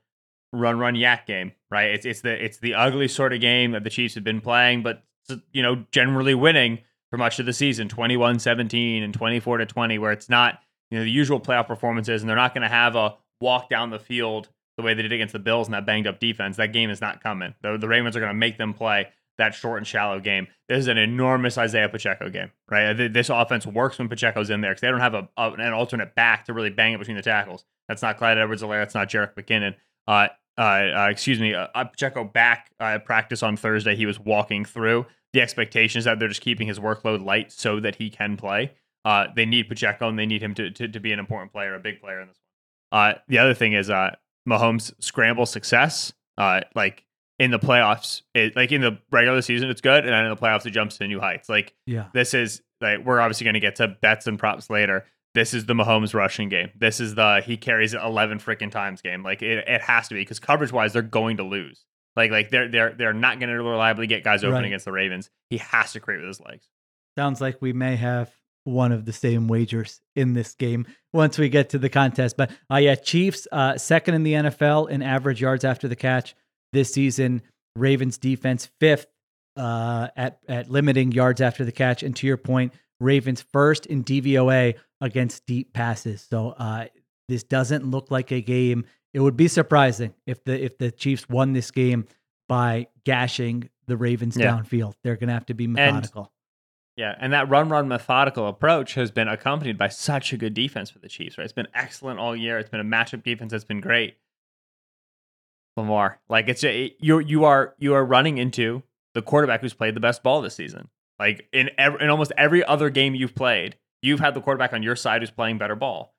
run run YAC game, right? It's it's the it's the ugly sort of game that the Chiefs have been playing, but you know, generally winning for much of the season, 21-17 and 24 to 20 where it's not, you know, the usual playoff performances and they're not going to have a walk down the field the way they did against the Bills and that banged up defense. That game is not coming. The, the Ravens are going to make them play that short and shallow game. This is an enormous Isaiah Pacheco game, right? This offense works when Pacheco's in there because they don't have a, a, an alternate back to really bang it between the tackles. That's not Clyde Edwards-Helaire. That's not Jerick McKinnon. Uh, uh, uh, excuse me, uh, Pacheco back uh, at practice on Thursday. He was walking through. The expectation is that they're just keeping his workload light so that he can play. Uh, they need Pacheco and they need him to, to, to be an important player, a big player in this one. Uh, the other thing is uh, Mahomes' scramble success. Uh, like in the playoffs, it, like in the regular season, it's good, and then in the playoffs, it jumps to new heights. Like, yeah, this is like we're obviously going to get to bets and props later this is the Mahomes rushing game. This is the he carries it 11 freaking times game. Like it, it has to be because coverage wise, they're going to lose. Like like they're they're they're not going to reliably get guys open right. against the Ravens. He has to create with his legs. Sounds like we may have one of the same wagers in this game once we get to the contest. But uh, yeah, Chiefs uh, second in the NFL in average yards after the catch this season. Ravens defense fifth uh, at at limiting yards after the catch. And to your point, Ravens first in DVOA against deep passes. So uh, this doesn't look like a game. It would be surprising if the if the Chiefs won this game by gashing the Ravens yeah. downfield. They're going to have to be methodical. And, yeah, and that run run methodical approach has been accompanied by such a good defense for the Chiefs. Right, it's been excellent all year. It's been a matchup defense that's been great. Lamar, like it's a, you you are you are running into the quarterback who's played the best ball this season. Like in in almost every other game you've played, you've had the quarterback on your side who's playing better ball.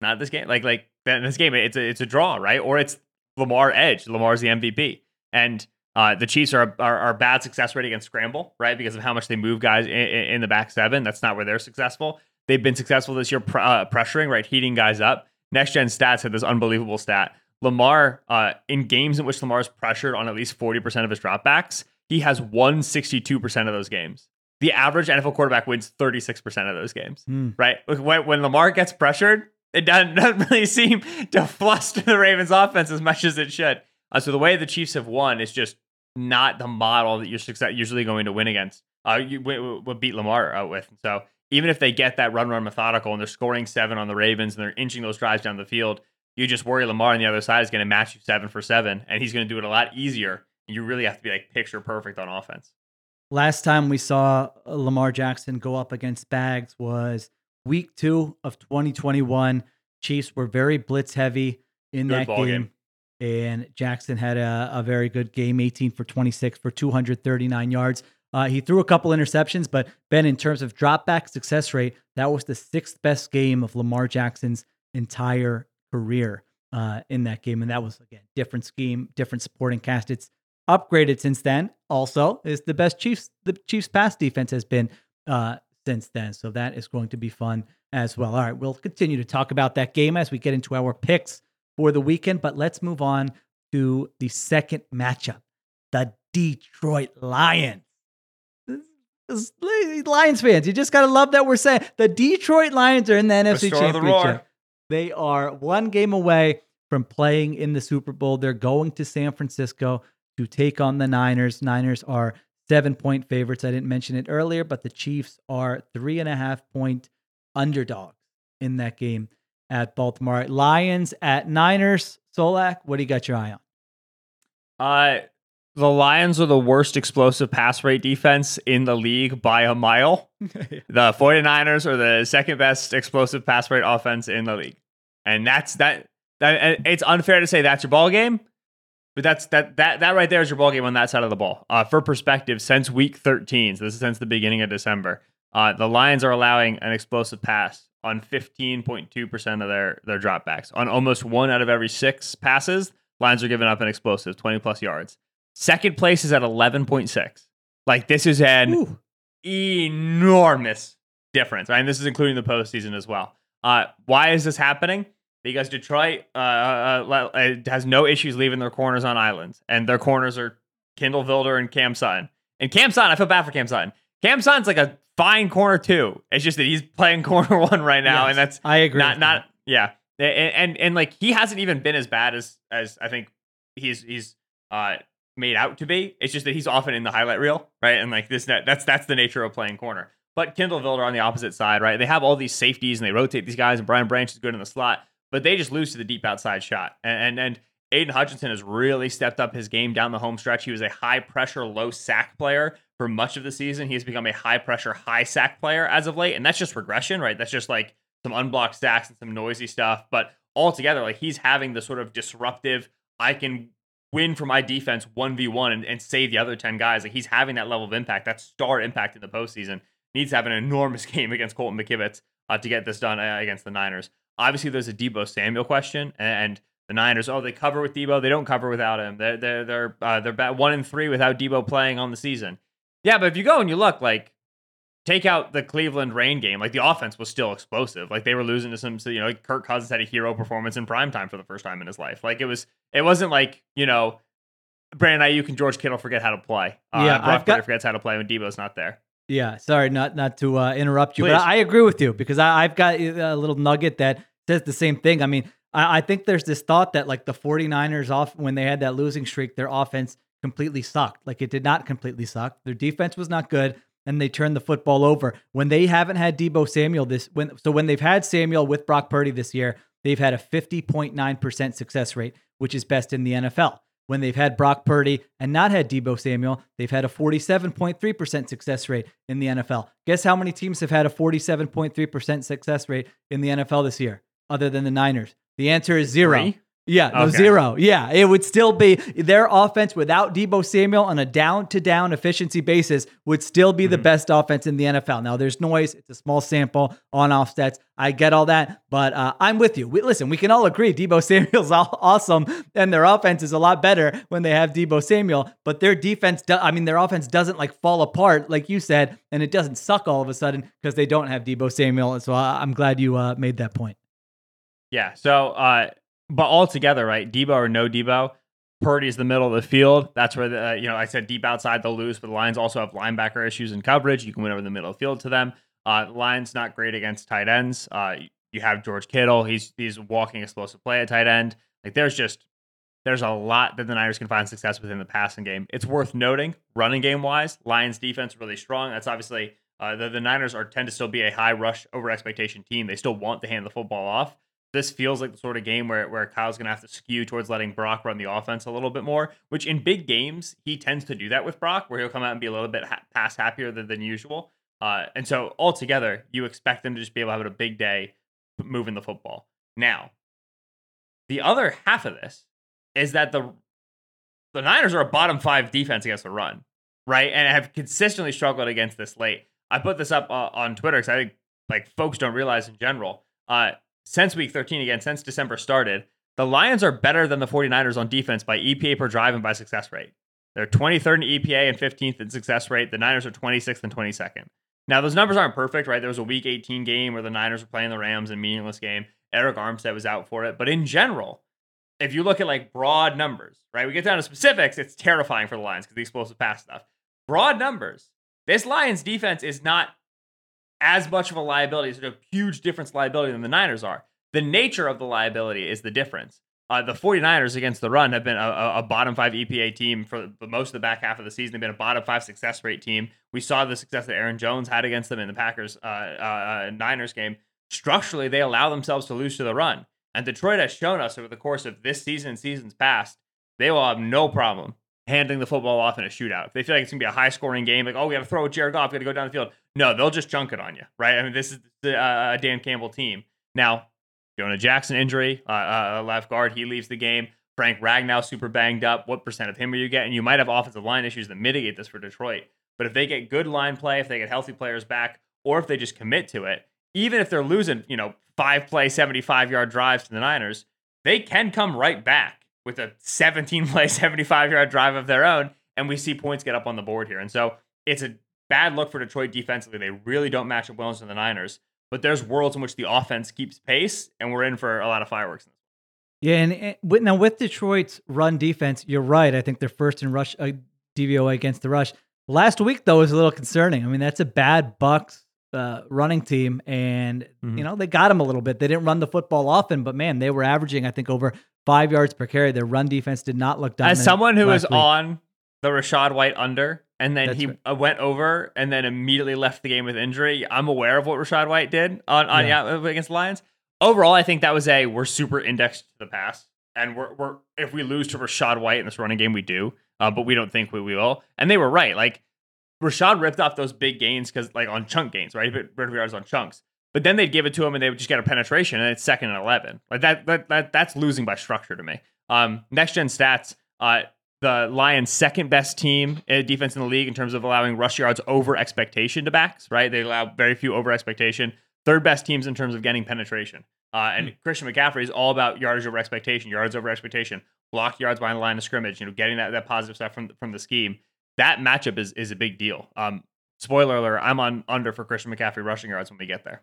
Not this game. Like like in this game, it's a it's a draw, right? Or it's Lamar edge. Lamar's the MVP, and uh, the Chiefs are, are, are bad success rate against scramble, right? Because of how much they move guys in, in the back seven. That's not where they're successful. They've been successful this year, pr- uh, pressuring, right, heating guys up. Next gen stats had this unbelievable stat. Lamar, uh, in games in which Lamar is pressured on at least 40% of his dropbacks, he has won 62% of those games. The average NFL quarterback wins 36% of those games, mm. right? When, when Lamar gets pressured, it doesn't, doesn't really seem to fluster the Ravens offense as much as it should. Uh, so the way the Chiefs have won is just not the model that you're usually going to win against. Uh, you would beat Lamar out with. So even if they get that run run methodical and they're scoring seven on the Ravens and they're inching those drives down the field, you just worry Lamar on the other side is going to match you seven for seven, and he's going to do it a lot easier you really have to be like picture perfect on offense. Last time we saw uh, Lamar Jackson go up against Spags was week two of 2021. Chiefs were very blitz heavy in good that game, game, And Jackson had a, a, very good game 18 for 26 for 239 yards. Uh, he threw a couple interceptions, but Ben, in terms of dropback success rate, that was the sixth best game of Lamar Jackson's entire career uh, in that game. And that was, again, different scheme, different supporting cast. It's upgraded since then. Also, is the best Chiefs the Chiefs pass defense has been uh, since then. So that is going to be fun as well. All right, we'll continue to talk about that game as we get into our picks for the weekend. But let's move on to the second matchup: the Detroit Lions Lions fans, you just gotta love that we're saying the Detroit Lions are in the NFC Restore the Championship. roar. They are one game away from playing in the Super Bowl. They're going to San Francisco to take on the Niners. Niners are seven point favorites. I didn't mention it earlier, but the Chiefs are three and a half point underdogs in that game at Baltimore. Lions at Niners. Solak, what do you got your eye on? Uh, the Lions are the worst explosive pass rate defense in the league by a mile. The 49ers are the second best explosive pass rate offense in the league. And that's that that it's unfair to say that's your ball game, but that's that that that right there is your ball game on that side of the ball. Uh, for perspective, since week 13, so this is since the beginning of December, uh, the Lions are allowing an explosive pass on 15.2% of their their dropbacks. On almost one out of every six passes, Lions are giving up an explosive 20 plus yards. Second place is at 11.6. Like this is an Ooh. enormous difference. Right? And this is including the postseason as well. Uh, why is this happening? Because Detroit uh, uh, uh, has no issues leaving their corners on islands, and their corners are Kindle Vildor and Cam Sutton. And Cam Sutton, I feel bad for Cam Sutton. Cam Sutton's like a fine corner too. It's just that he's playing corner one right now, Yes, and that's I agree. not not yeah. And, and and like he hasn't even been as bad as as I think he's he's uh made out to be. It's just that he's often in the highlight reel, right? And like this that's that's the nature of playing corner. But Kindle Vildor on the opposite side, right? They have all these safeties and they rotate these guys, and Brian Branch is good in the slot, but they just lose to the deep outside shot. And and, and Aidan Hutchinson has really stepped up his game down the home stretch. He was a high pressure, low sack player for much of the season. He has become a high pressure, high sack player as of late. And that's just regression, right? That's just like some unblocked sacks and some noisy stuff. But altogether, like he's having the sort of disruptive, I can win for my defense 1v1 and, and save the other 10 guys. Like he's having that level of impact, that star impact in the postseason. Needs to have an enormous game against Colton McKivitz uh, to get this done uh, against the Niners. Obviously, there's a Deebo Samuel question, and the Niners, oh, they cover with Deebo, they don't cover without him. They're they're they're uh, they're about one and three without Deebo playing on the season. Yeah, but if you go and you look, like take out the Cleveland rain game, like the offense was still explosive. Like they were losing to some, you know, like Kirk Cousins had a hero performance in prime time for the first time in his life. Like it was, it wasn't like you know, Brandon Aiyuk and George Kittle forget how to play. Uh, Yeah, Brock I've got- forgets how to play when Deebo's not there. Yeah, sorry, not not to uh, interrupt you, Please. but I agree with you because I, I've got a little nugget that says the same thing. I mean, I, I think there's this thought that like the 49ers off when they had that losing streak, their offense completely sucked. Like it did not completely suck. Their defense was not good, and they turned the football over. When they haven't had Deebo Samuel this when so when they've had Samuel with Brock Purdy this year, they've had a 50.9% success rate, which is best in the NFL. When they've had Brock Purdy and not had Deebo Samuel, they've had a 47.3% success rate in the NFL. Guess how many teams have had a 47.3% success rate in the NFL this year, other than the Niners? The answer is zero. Three? Yeah, no, Okay. zero. Yeah, it would still be their offense without Deebo Samuel on a down to down efficiency basis would still be the Mhm. best offense in the NFL. Now, there's noise, it's a small sample on off stats. I get all that, but uh, I'm with you. We, listen, we can all agree Deebo Samuel's aw- awesome and their offense is a lot better when they have Deebo Samuel, but their defense, do- I mean, their offense doesn't like fall apart, like you said, and it doesn't suck all of a sudden because they don't have Deebo Samuel. So I, I'm glad you uh, made that point. Yeah. So, uh, but altogether, right? Deebo or no Deebo, Purdy's the middle of the field. That's where the uh, you know I said deep outside they'll lose, but the Lions also have linebacker issues in coverage. You can win over the middle of the field to them. Uh, the Lions not great against tight ends. Uh, you have George Kittle. He's he's walking explosive play at tight end. Like there's just there's a lot that the Niners can find success within the passing game. It's worth noting, running game wise, Lions defense really strong. That's obviously uh, the, the Niners are tend to still be a high rush over expectation team. They still want to hand the football off. This feels like the sort of game where, where Kyle's going to have to skew towards letting Brock run the offense a little bit more, which in big games, he tends to do that with Brock, where he'll come out and be a little bit ha- pass happier than, than usual. Uh, and so altogether, you expect them to just be able to have a big day moving the football. Now, the other half of this is that the the Niners are a bottom five defense against the run, right? And have consistently struggled against this late. I put this up uh, on Twitter because I think like folks don't realize in general. Uh, since week 13 again, since December started, the Lions are better than the 49ers on defense by EPA per drive and by success rate. They're 23rd in EPA and 15th in success rate. The Niners are 26th and 22nd. Now, those numbers aren't perfect, right? There was a week 18 game where the Niners were playing the Rams in meaningless game. Arik Armstead was out for it. But in general, if you look at like broad numbers, right? We get down to specifics, it's terrifying for the Lions because the explosive pass stuff. Broad numbers, this Lions defense is not as much of a liability, it's a huge difference liability than the Niners are. The nature of the liability is the difference. Uh, the 49ers against the run have been a, a, bottom five EPA team for most of the back half of the season. They've been a bottom five success rate team. We saw the success that Aaron Jones had against them in the Packers uh, uh, Niners game. Structurally, they allow themselves to lose to the run. And Detroit has shown us over the course of this season and seasons past, they will have no problem handing the football off in a shootout. If they feel like it's to be a high scoring game, like, oh, we got to throw Jared Goff, got to go down the field. No, they'll just chunk it on you, right? I mean, this is the uh, Dan Campbell team. Now, Jonah Jackson injury, uh, uh, left guard, he leaves the game. Frank Ragnow super banged up. What percent of him are you getting? You might have offensive line issues that mitigate this for Detroit. But if they get good line play, if they get healthy players back, or if they just commit to it, even if they're losing, you know, five play, 75 yard drives to the Niners, they can come right back with a 17 play, 75 yard drive of their own. And we see points get up on the board here. And so it's a bad look for Detroit defensively. They really don't match up well to the Niners but there's worlds in which the offense keeps pace, and we're in for a lot of fireworks. Yeah, and, and with, now with Detroit's run defense, you're right. I think they're first in rush uh, DVOA against the rush. Last week though was a little concerning. I mean, that's a bad Bucks uh, running team, and mm-hmm. you know they got him a little bit. They didn't run the football often, but man, they were averaging I think over five yards per carry. Their run defense did not look dominant. As someone who was week. on the Rachaad White under, and then That's he right. Uh, went over and then immediately left the game with injury. I'm aware of what Rachaad White did on, on yeah. against the Lions. Overall, I think that was a we're super indexed to the pass, and we're we're if we lose to Rachaad White in this running game, we do, uh, but we don't think we, we will. And they were right. Like Rachaad ripped off those big gains because like on chunk gains, right? He put yards on chunks. But then they'd give it to him and they would just get a penetration and it's second and eleven. Like that that, that that's losing by structure to me. Um, next gen stats. Uh, the Lions' second best team defense in the league in terms of allowing rush yards over expectation to backs, right? They allow very few over expectation. Third best teams in terms of getting penetration. Uh, and mm. Christian McCaffrey is all about yards over expectation, yards over expectation, block yards behind the line of scrimmage, you know, getting that, that positive stuff from, from the scheme. That matchup is, is a big deal. Um, spoiler alert, I'm on under for Christian McCaffrey rushing yards when we get there.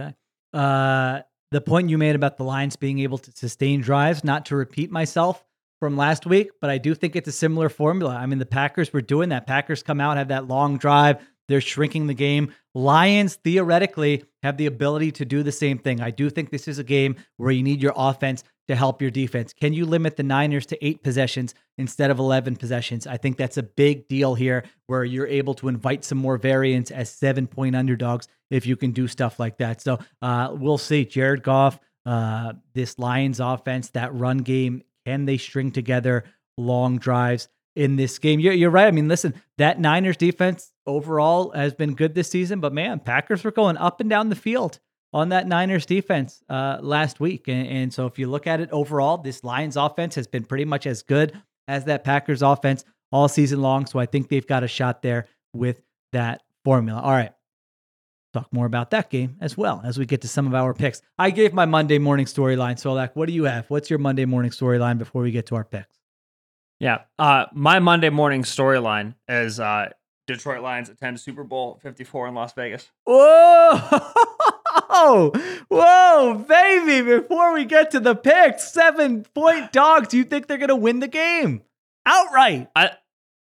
Okay. Uh, the point you made about the Lions being able to sustain drives, not to repeat myself, from last week, but I do think it's a similar formula. I mean, the Packers were doing that. Packers come out, have that long drive. They're shrinking the game. Lions theoretically have the ability to do the same thing. I do think this is a game where you need your offense to help your defense. Can you limit the Niners to eight possessions instead of 11 possessions? I think that's a big deal here where you're able to invite some more variance as seven point underdogs if you can do stuff like that. So uh, we'll see. Jared Goff, uh, this Lions offense, that run game can they string together long drives in this game? You're, you're right. I mean, listen, that Niners defense overall has been good this season, but man, Packers were going up and down the field on that Niners defense uh, last week. And, and so if you look at it overall, this Lions offense has been pretty much as good as that Packers offense all season long. So I think they've got a shot there with that formula. All right talk more about that game as well as we get to some of our picks. I gave my Monday morning storyline. So, like, what do you have? What's your Monday morning storyline before we get to our picks? Yeah, uh, my Monday morning storyline is uh, Detroit Lions attend Super Bowl 54 in Las Vegas. Whoa! Whoa, baby! Before we get to the picks, seven point dogs. Do you think they're going to win the game outright? I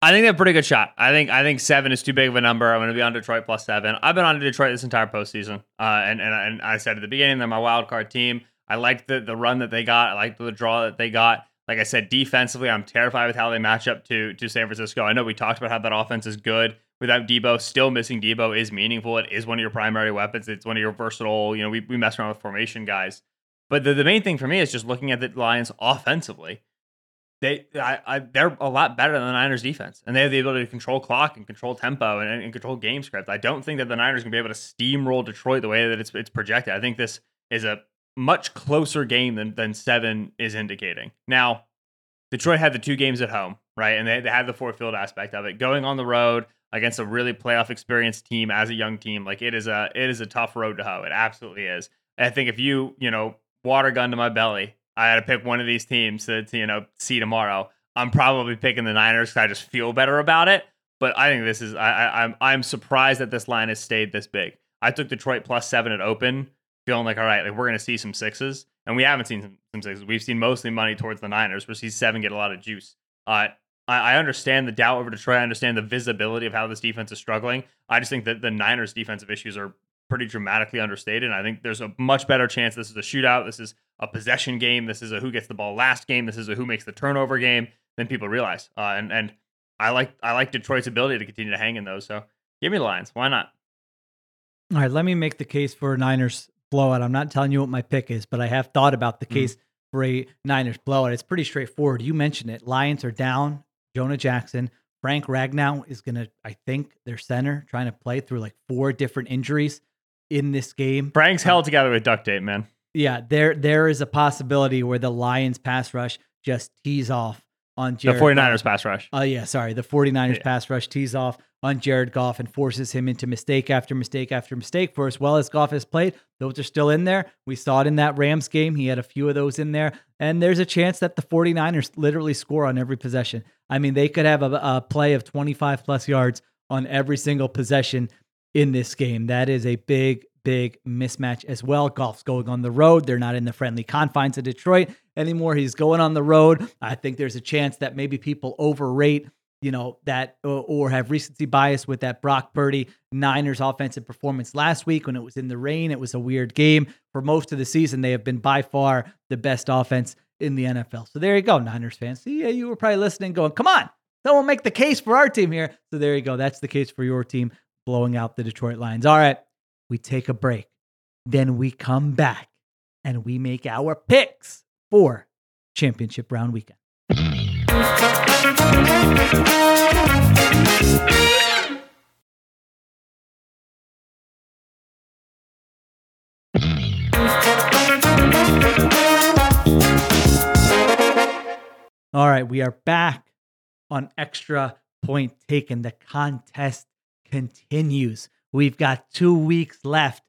I think they have a pretty good shot. I think I think seven is too big of a number. I'm going to be on Detroit plus seven. I've been on Detroit this entire postseason, uh, and, and and I said at the beginning they're my wild card team. I liked the the run that they got. I liked the draw that they got. Like I said, defensively, I'm terrified with how they match up to to San Francisco. I know we talked about how that offense is good without Deebo. Still missing Deebo is meaningful. It is one of your primary weapons. It's one of your versatile. You know, we we mess around with formation guys. But the, the main thing for me is just looking at the Lions offensively they I, I, they're a lot better than the Niners defense, and they have the ability to control clock and control tempo and, and control game script. I don't think that the Niners can be able to steamroll Detroit the way that it's it's projected. I think this is a much closer game than than seven is indicating. Now, Detroit had the two games at home, right, and they, they had the four field aspect of it. Going on the road against a really playoff experienced team as a young team, like it is a it is a tough road to hoe. It absolutely is. And I think if you you know water gun to my belly I had to pick one of these teams to, to you know see tomorrow. I'm probably picking the Niners because I just feel better about it. But I think this is I, I I'm I'm surprised that this line has stayed this big. I took Detroit plus seven at open, feeling like all right, like we're gonna see some sixes, and we haven't seen some, some sixes. We've seen mostly money towards the Niners, but see seven get a lot of juice. Uh, I, I understand the doubt over Detroit. I understand the visibility of how this defense is struggling. I just think that the Niners' defensive issues are pretty dramatically understated. And I think there's a much better chance this is a shootout. This is a possession game. This is a who gets the ball last game. This is a who makes the turnover game than people realize. Uh, and and I like I like Detroit's ability to continue to hang in those. So give me the Lions. Why not? All right, let me make the case for Niners blowout. I'm not telling you what my pick is, but I have thought about the Mhm. case for a Niners blowout. It's pretty straightforward. You mentioned it. Lions are down. Jonah Jackson. Frank Ragnow is going to, I think, their center, trying to play through like four different injuries in this game. Frank's held together with duct tape, man. Yeah, there there is a possibility where the Lions pass rush just tees off on The Jared 49ers Goff. pass rush. Oh yeah, sorry. The 49ers Yeah. pass rush tees off on Jared Goff and forces him into mistake after mistake after mistake. For as well as Goff has played, those are still in there. We saw it in that Rams game. He had a few of those in there. And there's a chance that the 49ers literally score on every possession. I mean, they could have a, a play of 25 plus yards on every single possession in this game. That is a big, big mismatch as well. Goff's going on the road. They're not in the friendly confines of Detroit anymore. He's going on the road. I think there's a chance that maybe people overrate, you know, that or, or have recency bias with that Brock Purdy Niners offensive performance last week when it was in the rain. It was a weird game. For most of the season, they have been by far the best offense in the NFL. So there you go, Niners fans. Yeah, you were probably listening, going, "Come on, someone make the case for our team here." So there you go. That's the case for your team blowing out the Detroit Lions. All right, we take a break, then we come back and we make our picks for championship round weekend. All right, we are back on extra point taken. The contest continues. We've got two weeks left,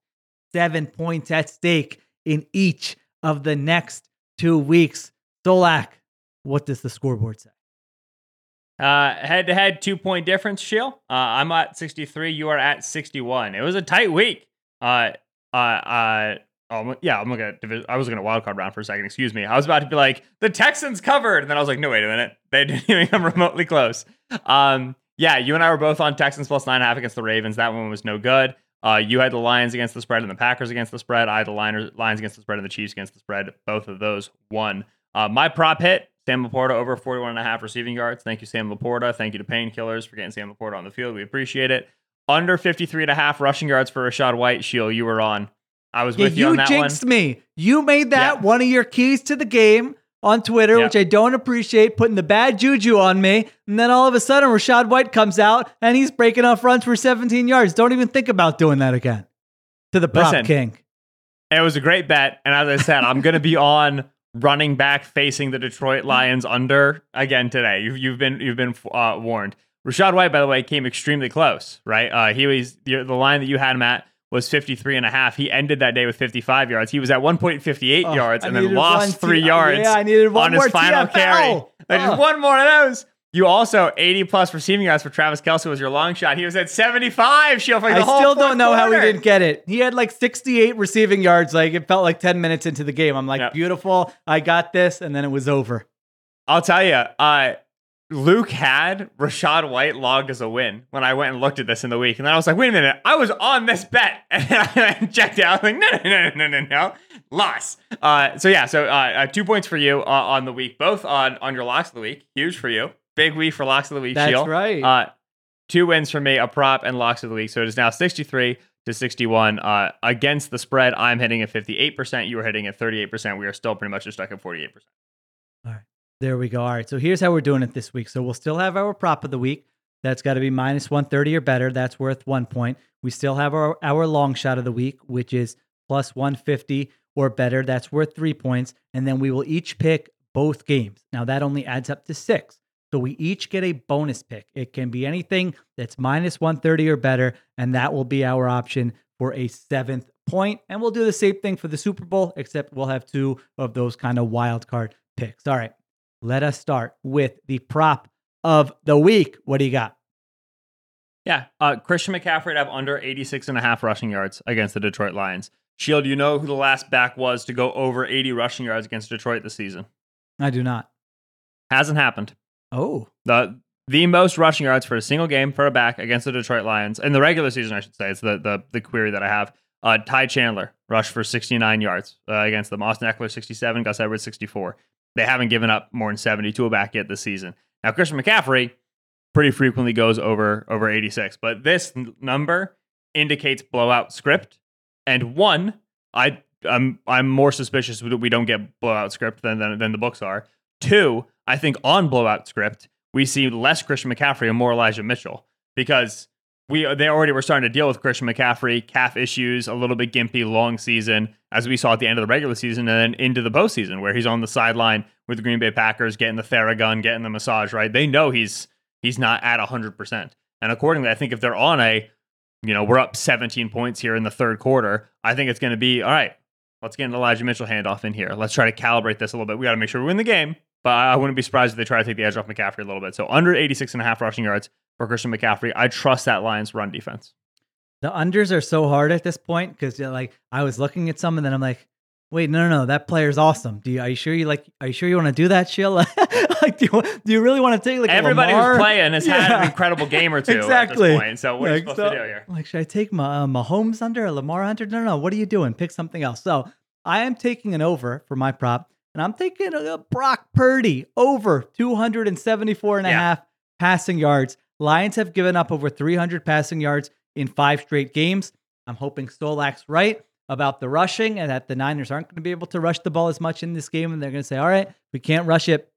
seven points at stake in each of the next two weeks. Solak, what does the scoreboard say? Uh, head to head, two point difference, Sheil. Uh, I'm at 63. You are at 61. It was a tight week. Uh, uh, uh, yeah, I'm at. I was looking at wild card round for a second. Excuse me. I was about to be like, the Texans covered. And then I was like, no, wait a minute. They didn't even come remotely close. Um, yeah, you and I were both on Texans plus nine and a half against the Ravens. That one was no good. Uh, you had the Lions against the spread and the Packers against the spread. I had the Lions against the spread and the Chiefs against the spread. Both of those won. Uh, my prop hit, Sam LaPorta over 41 and a half receiving yards. Thank you, Sam LaPorta. Thank you to Painkillers for getting Sam LaPorta on the field. We appreciate it. Under 53 and a half rushing yards for Rachaad White. Sheil, you were on. I was Yeah, with you, you on that one. You jinxed one. me. You made that Yeah. one of your keys to the game on Twitter, Yeah. which I don't appreciate, putting the bad juju on me. And then all of a sudden, Rachaad White comes out and he's breaking off runs for 17 yards. Don't even think about doing that again. To the prop Listen. king. It was a great bet. And as I said, I'm going to be on running back facing the Detroit Lions under again today. You've, you've been you've been uh, warned. Rachaad White, by the way, came extremely close, right? Uh, he was the, the line that you had him at was 53 and a half. He ended that day with 55 yards. He was at one point 58 Oh, yards and then lost three yards Yeah, I needed one on more his final TFL. carry. There's Oh. one more of those. You also 80 plus receiving yards for Travis Kelce was your long shot. He was at 75. Sheil for I still don't know how he didn't get it. He had like 68 receiving yards. Like it felt like 10 minutes into the game. I'm like, Yep. beautiful. I got this. And then it was over. I'll tell you, uh, Luke had Rachaad White logged as a win when I went and looked at this in the week. And then I was like, wait a minute, I was on this bet. And I checked out. I was like, no, no, no, no, no, no. Loss. Uh, so, yeah, so uh, uh, two points for you uh, on the week, both on, on your locks of the week. Huge for you. Big week for locks of the week, That's Sheil. right. Uh, two wins for me, a prop and locks of the week. So it is now 63 to 61. Uh, against the spread, I'm hitting at 58%. You are hitting at 38%. We are still pretty much just stuck at 48%. All right. There we go. All right. So here's how we're doing it this week. So we'll still have our prop of the week. That's got to be minus 130 or better. That's worth one point. We still have our, our long shot of the week, which is plus 150 or better. That's worth three points. And then we will each pick both games. Now that only adds up to six. So we each get a bonus pick. It can be anything that's minus 130 or better. And that will be our option for a seventh point. And we'll do the same thing for the Super Bowl, except we'll have two of those kind of wild card picks. All right. Let us start with the prop of the week. What do you got? Yeah, uh, Christian McCaffrey to have under 86 and a half rushing yards against the Detroit Lions. Sheil, you know who the last back was to go over 80 rushing yards against Detroit this season? I do not. Hasn't happened. Oh, The the most rushing yards for a single game for a back against the Detroit Lions in the regular season, I should say. It's the the, the query that I have. Uh, Ty Chandler rushed for 69 yards uh, against them. Austin Ekeler 67, Gus Edwards 64. They haven't given up more than 70 to a back yet this season. Now Christian McCaffrey pretty frequently goes over over 86, but this n- number indicates blowout script. And one, I I'm I'm more suspicious that we don't get blowout script than than, than the books are. Two, I think on blowout script we see less Christian McCaffrey and more Elijah Mitchell because we they already were starting to deal with Christian McCaffrey calf issues, a little bit gimpy, long season as we saw at the end of the regular season and then into the postseason where he's on the sideline with the Green Bay Packers getting the Theragun, getting the massage. Right, they know he's he's not at hundred percent, and accordingly, I think if they're on a you know, we're up 17 points here in the third quarter. I think it's going to be all right. Let's get an Elijah Mitchell handoff in here. Let's try to calibrate this a little bit. We got to make sure we win the game, but I wouldn't be surprised if they try to take the edge off McCaffrey a little bit. So under 86 and a half rushing yards for Christian McCaffrey. I trust that Lions run defense. the unders are so hard at this point because like I was looking at some and then I'm like, wait, no, no, no, that player's awesome. Do you are you sure you like? Are you sure you want to do that, Sheila? like, do you do you really want to take like Everybody Lamar? who's playing has had an incredible game or two Exactly. at this point. So what are you Like, supposed so- to do here? Like, should I take my uh, Mahomes under a Lamar under? No, no, no. What are you doing? Pick something else. So I am taking an over for my prop, and I'm thinking a Brock Purdy over 274 and a Yeah. half passing yards. Lions have given up over 300 passing yards in five straight games. I'm hoping Solak's right about the rushing and that the Niners aren't going to be able to rush the ball as much in this game. And they're going to say, all right, we can't rush it.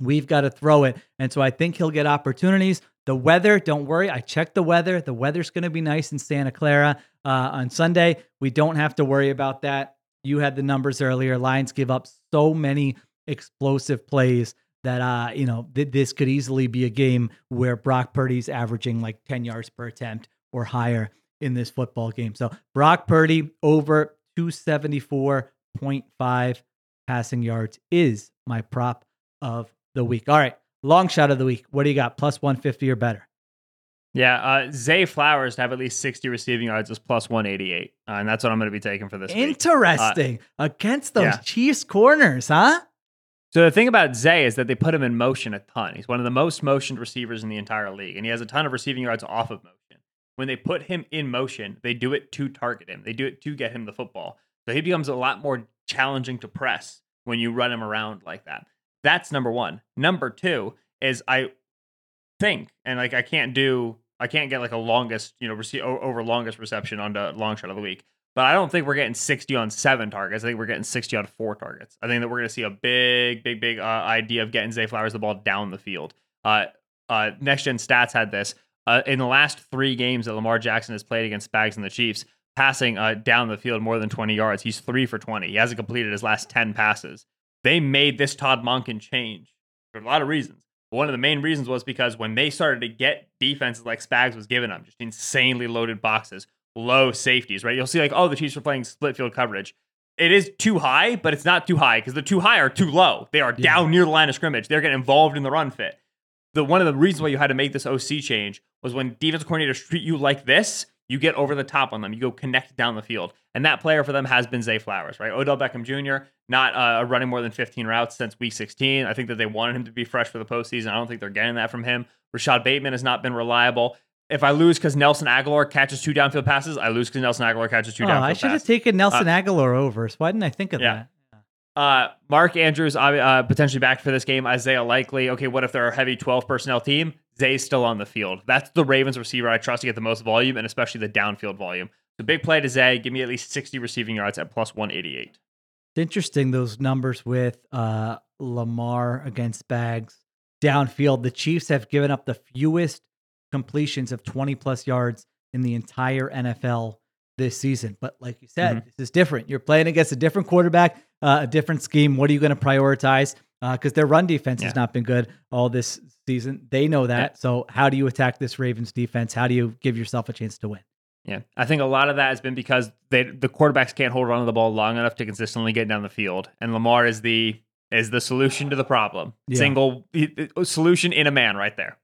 We've got to throw it. And so I think he'll get opportunities. The weather, don't worry. I checked the weather. The weather's going to be nice in Santa Clara uh, on Sunday. We don't have to worry about that. You had the numbers earlier. Lions give up so many explosive plays that uh, you know th- this could easily be a game where Brock Purdy's averaging like 10 yards per attempt or higher in this football game. So Brock Purdy over 274.5 passing yards is my prop of the week. All right, long shot of the week. What do you got? Plus 150 or better? Yeah, uh, Zay Flowers to have at least 60 receiving yards is plus 188. Uh, and that's what I'm going to be taking for this week. Interesting. Against those yeah. Chiefs corners, huh? So the thing about Zay is that they put him in motion a ton. He's one of the most motioned receivers in the entire league, and he has a ton of receiving yards off of motion. When they put him in motion, they do it to target him. They do it to get him the football. So he becomes a lot more challenging to press when you run him around like that. That's number one. Number two is I think, and like I can't do, I can't get like a longest, you know, receive over longest reception on the long shot of the week. But I don't think we're getting 60 on seven targets. I think we're getting 60 on four targets. I think that we're going to see a big, big, big uh, idea of getting Zay Flowers the ball down the field. Uh, uh, Next Gen Stats had this. Uh, in the last three games that Lamar Jackson has played against Spags and the Chiefs, passing uh, down the field more than 20 yards, he's three for 20. He hasn't completed his last 10 passes. They made this Todd Monken change for a lot of reasons. One of the main reasons was because when they started to get defenses like Spags was giving them, just insanely loaded boxes, low safeties, right? You'll see like, oh, the Chiefs are playing split field coverage. It is too high, but it's not too high because the too high are too low. They are Yeah. down near the line of scrimmage. They're getting involved in the run fit. The one of the reasons why you had to make this OC change was when defensive coordinators treat you like this, you get over the top on them. You go connect down the field. And that player for them has been Zay Flowers, right? Odell Beckham Jr., not uh, running more than 15 routes since week 16. I think that they wanted him to be fresh for the postseason. I don't think they're getting that from him. Rashod Bateman has not been reliable. If I lose because Nelson Agholor catches two downfield passes, I lose because Nelson Agholor catches two Oh, downfield passes. I should have taken Nelson Agholor over. So why didn't I think of Yeah. that? Uh, Mark Andrews uh, uh, potentially back for this game. Isaiah Likely. Okay, what if they're a heavy 12 personnel team? Zay's still on the field. That's the Ravens receiver I trust to get the most volume and especially the downfield volume. The big play to Zay. Give me at least 60 receiving yards at plus 188. It's interesting those numbers with uh, Lamar against Spags downfield. The Chiefs have given up the fewest completions of 20 plus yards in the entire NFL this season. But like you said, Mhm. this is different. You're playing against a different quarterback, uh, a different scheme. What are you going to prioritize? Because their run defense has not been good all this season. They know that. Yeah. So how do you attack this Ravens defense? How do you give yourself a chance to win? Yeah, I think a lot of that has been because they the quarterbacks can't hold on to the ball long enough to consistently get down the field, and Lamar is the is the solution to the problem. Yeah. Single solution in a man, right there.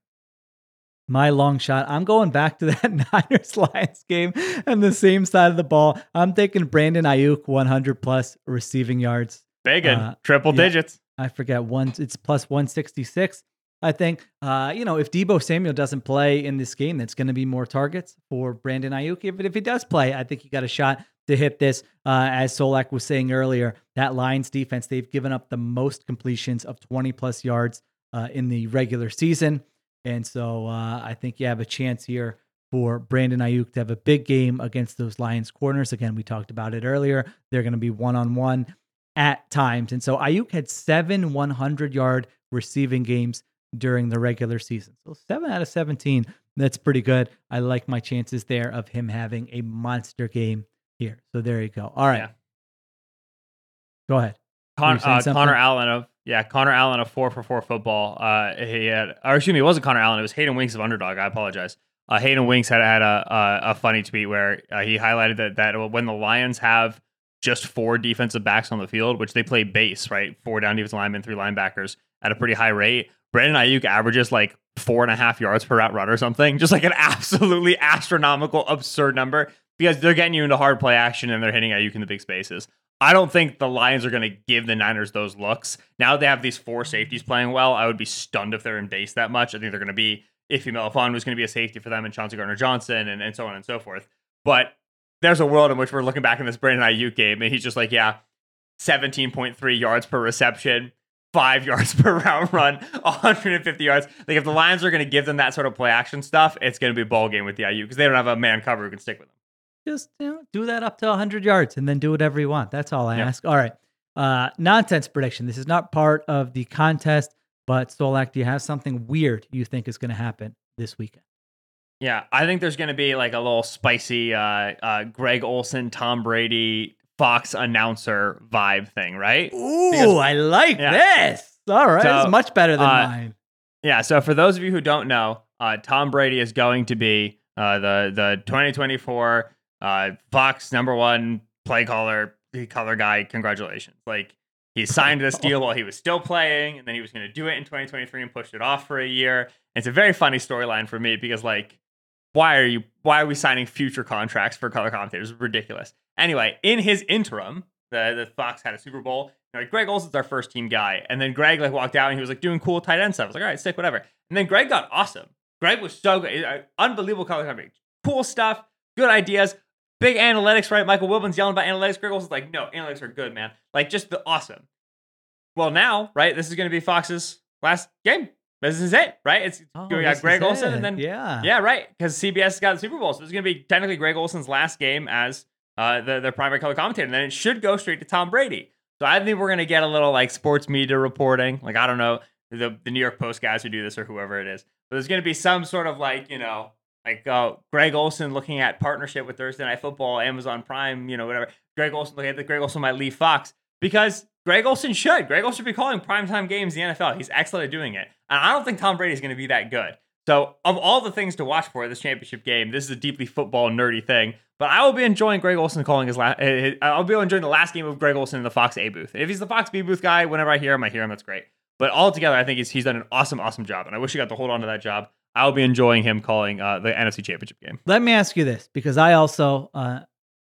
my long shot. I'm going back to that Niners Lions game and the same side of the ball. I'm taking Brandon Aiyuk 100 plus receiving yards. Big Uh, triple yeah. digits. I forget one. It's plus 166. I think, uh, you know, if Deebo Samuel doesn't play in this game, that's going to be more targets for Brandon Aiyuk. But if he does play, I think he got a shot to hit this. Uh, as Solak was saying earlier, that Lions defense, they've given up the most completions of 20 plus yards uh, in the regular season. And so uh, I think you have a chance here for Brandon Aiyuk to have a big game against those Lions corners. Again, we talked about it earlier. They're going to be one on one at times. And so Aiyuk had seven 100 yard receiving games during the regular season. So seven out of 17. That's pretty good. I like my chances there of him having a monster game here. So there you go. All right. Yeah. Go ahead. Con- uh. Connor Allen of yeah, Connor Allen of four for four football. Uh, he had, or excuse me, it wasn't Connor Allen. It was Hayden Winks of Underdog. I apologize. Uh, Hayden Winks had had a a, a funny tweet where uh, he highlighted that that when the Lions have just four defensive backs on the field, which they play base, right, four down defensive linemen, three linebackers at a pretty high rate. Brandon Aiyuk averages like four and a half yards per route run or something, just like an absolutely astronomical, absurd number because they're getting you into hard play action and they're hitting Aiyuk in the big spaces. I don't think the Lions are going to give the Niners those looks. Now they have these four safeties playing well, I would be stunned if they're in base that much. I think they're going to be Ifeatu Melifonwu was going to be a safety for them and Chauncey Gardner Johnson and, and so on and so forth. But there's a world in which we're looking back in this Brandon Aiyuk game and he's just like, yeah, 17.3 yards per reception, five yards per route run, 150 yards. Like if the Lions are going to give them that sort of play action stuff, it's going to be a ball game with the Aiyuk because they don't have a man cover who can stick with them. Just you know, do that up to 100 yards and then do whatever you want. That's all I Yeah. ask. All right. Uh, nonsense prediction. This is not part of the contest, but Solak, do you have something weird you think is going to happen this weekend? Yeah, I think there's going to be like a little spicy uh, uh, Greg Olsen, Tom Brady, Fox announcer vibe thing, right? Ooh, Because- I like Yeah. this. All right. So, it's much better than uh, mine. Yeah. So for those of you who don't know, uh, Tom Brady is going to be uh, the the 2024 uh, Fox number one play caller color guy. Congratulations! Like he signed this deal while he was still playing, and then he was going to do it in 2023 and pushed it off for a year. And it's a very funny storyline for me because like, why are you? Why are we signing future contracts for color commentators? It's ridiculous. Anyway, in his interim, the the Fox had a Super Bowl. Like Greg Olsen's our first team guy, and then Greg like walked out and he was like doing cool tight end stuff. I was like, all right, sick, whatever. And then Greg got awesome. Greg was so good, Uh, unbelievable color commentator, cool stuff, good ideas, big analytics. Right, Michael Wilbon's yelling about analytics. Greg Olsen's like, no, analytics are good, man. Like just the awesome. Well, now, right, this is going to be Fox's last game. This is it, right? It's Oh, we got Greg Olsen, and then yeah, yeah, right. Because CBS got the Super Bowl, so this is going to be technically Greg Olsen's last game as uh, the the primary color commentator, and then it should go straight to Tom Brady. So I think we're going to get a little like sports media reporting. Like I don't know the the New York Post guys who do this or whoever it is, but there's going to be some sort of like you know like uh, Greg Olsen looking at partnership with Thursday Night Football, Amazon Prime, you know whatever. Greg Olsen looking at the Greg Olsen might leave Fox because Greg Olsen should. Greg Olsen should be calling primetime games in the NFL. He's excellent at doing it. And I don't think Tom Brady is going to be that good. So, of all the things to watch for this championship game, this is a deeply football nerdy thing. But I will be enjoying Greg Olsen calling his last. I'll be enjoying the last game of Greg Olsen in the Fox A booth. If he's the Fox B booth guy, whenever I hear him, I hear him. That's great. But altogether, I think he's, he's done an awesome, awesome job. And I wish he got to hold on to that job. I'll be enjoying him calling uh, the NFC Championship game. Let me ask you this because I also uh,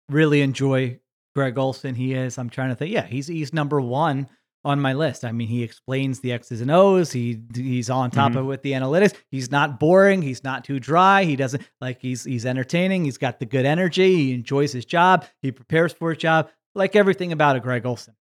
really enjoy Greg Olsen. He is. I'm trying to think. Yeah, he's he's number one on my list. I mean, he explains the X's and O's. He he's on top Mhm. of it with the analytics. He's not boring. He's not too dry. He doesn't like he's he's entertaining. He's got the good energy. He enjoys his job. He prepares for his job. Like everything about a Greg Olsen.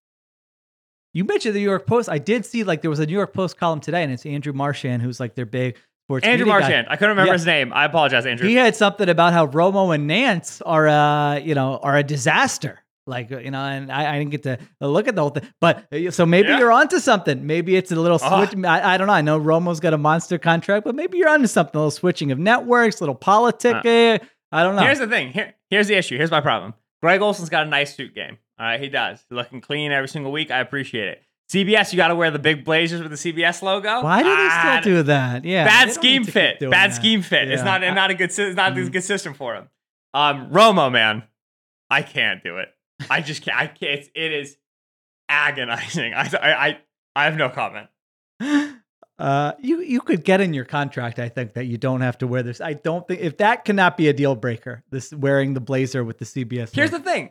You mentioned the New York Post. I did see like there was a New York Post column today, and it's Andrew Marchand who's like their big sports Andrew media guy. Marchand. I couldn't remember Yeah. his name. I apologize, Andrew. He had something about how Romo and Nance are, uh, you know, are a disaster. Like, you know, and I, I didn't get to look at the whole thing, but uh, so maybe Yeah. you're onto something. Maybe it's a little Ah. switch. I, I don't know. I know Romo's got a monster contract, but maybe you're onto something. A little switching of networks, a little politicking. I don't know. Here's the thing. Here, here's the issue. Here's my problem. Greg Olsen's got a nice suit game. All right, he does. He's looking clean every single week. I appreciate it. CBS, you got to wear the big blazers with the CBS logo. Why did he Ah, still do that? Yeah, Bad scheme need to keep fit. Bad that. scheme fit. It's Yeah. not not a good. It's not a Mhm. good system for him. Um, Romo, man, I can't do it. I just can't. I can't. It's, it is agonizing. I, I I I have no comment. Uh, you you could get in your contract, I think, that you don't have to wear this. I don't think if that cannot be a deal breaker. This wearing the blazer with the CBS. Here's logo. the thing.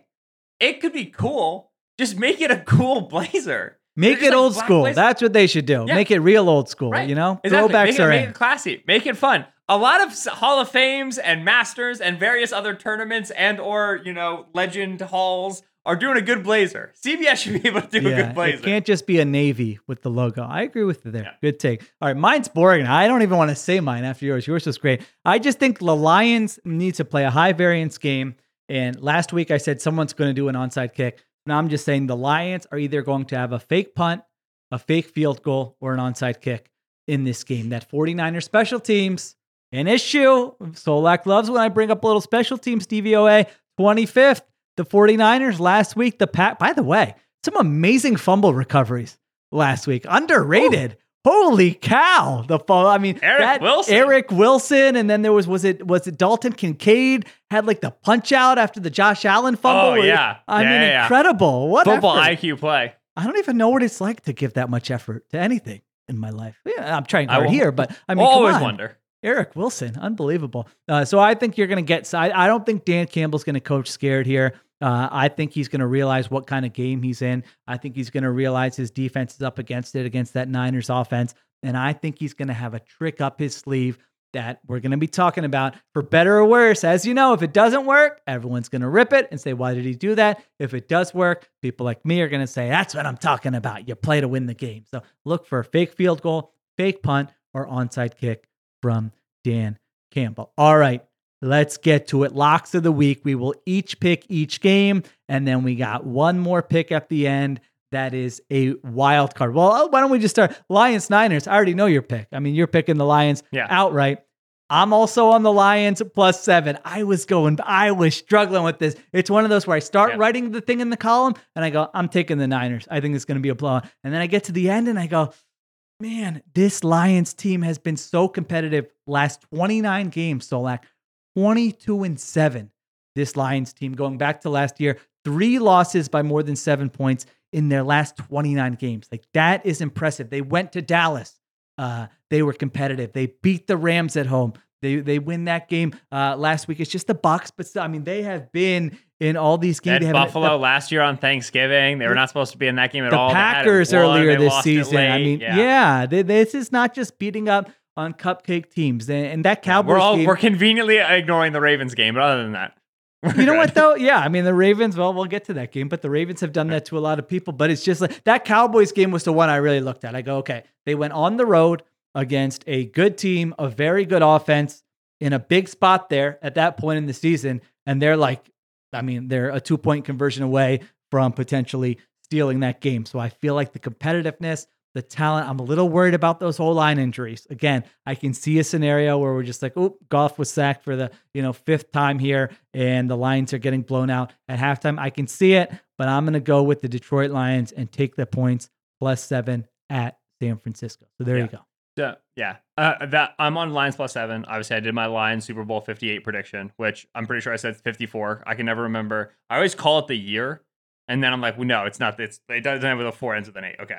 It could be cool. Just make it a cool blazer. Make it like old school. blazer. That's what they should do. Yeah. Make it real old school. Right. You know, Exactly. throwbacks make it, are make in. it classy. Make it fun. A lot of Hall of Fames and Masters and various other tournaments and or you know legend halls are doing a good blazer. CBS should be able to do a Yeah, good blazer. it can't just be a navy with the logo. I agree with you there. Yeah. Good take. All right, mine's boring. I don't even want to say mine after yours. Yours was great. I just think the Lions need to play a high variance game. And last week I said someone's going to do an onside kick. Now I'm just saying the Lions are either going to have a fake punt, a fake field goal, or an onside kick in this game. That 49er special teams, an issue. Solak loves when I bring up a little special teams DVOA. 25th, the 49ers last week. The pack, by the way, some amazing fumble recoveries last week. Underrated. Holy cow! The fall. I mean, Eric Wilson. Eric Wilson, and then there was was it was it Dalton Kincaid had like the punch out after the Josh Allen fumble. Oh, yeah. I Yeah, mean, yeah, incredible. What Football effort. IQ play. I don't even know what it's like to give that much effort to anything in my life. Yeah, I'm trying hard here, but I mean, come always on. wonder. Eric Wilson, unbelievable. Uh, so I think you're going to get. I, I don't think Dan Campbell's going to coach scared here. Uh, I think he's going to realize what kind of game he's in. I think he's going to realize his defense is up against it against that Niners offense, and I think he's going to have a trick up his sleeve that we're going to be talking about for better or worse. As you know, if it doesn't work, everyone's going to rip it and say, "Why did he do that?" If it does work, people like me are going to say, "That's what I'm talking about. You play to win the game." So look for a fake field goal, fake punt, or onside kick from Dan Campbell. All right, let's get to it. Locks of the week. We will each pick each game, and then we got one more pick at the end. That is a wild card. Well, uh, why don't we just start Lions Niners? I already know your pick. I mean, you're picking the Lions Yeah. outright. I'm also on the Lions plus seven. I was going, I was struggling with this. It's one of those where I start Yeah. writing the thing in the column and I go, I'm taking the Niners. I think it's going to be a blowout. And then I get to the end and I go, man, this Lions team has been so competitive last 29 games, Solak, 22 and 7. This Lions team going back to last year, three losses by more than 7 points in their last 29 games. Like that is impressive. They went to Dallas. Uh, they were competitive. They beat the Rams at home. They they win that game uh, last week. It's just the Bucks, but still, I mean, they have been in all these games. At They haven't- Buffalo last year on Thanksgiving, they were not supposed to be in that game at the all. It Packers earlier this season. I mean, yeah, they- this is not just beating up on cupcake teams. And, and that Cowboys we're all game, we're conveniently ignoring the Ravens game, but other than that, you know what though? Yeah, I mean the Ravens. Well, we'll get to that game, but the Ravens have done that to a lot of people. But it's just like that Cowboys game was the one I really looked at. I go, okay, they went on the road against a good team, a very good offense in a big spot there at that point in the season, and they're like, I mean, they're a two point conversion away from potentially stealing that game. So I feel like the competitiveness. The talent, I'm a little worried about those whole line injuries. Again, I can see a scenario where we're just like, oh, Goff was sacked for the you know fifth time here, and the Lions are getting blown out at halftime. I can see it, but I'm going to go with the Detroit Lions and take the points plus seven at San Francisco. So there Yeah. you go. Yeah, yeah. Uh, that I'm on Lions plus seven. Obviously, I did my Lions Super Bowl 58 prediction, which I'm pretty sure I said 54. I can never remember. I always call it the year, and then I'm like, well, no, it's not. It's it doesn't have a four ends with an eight. Okay.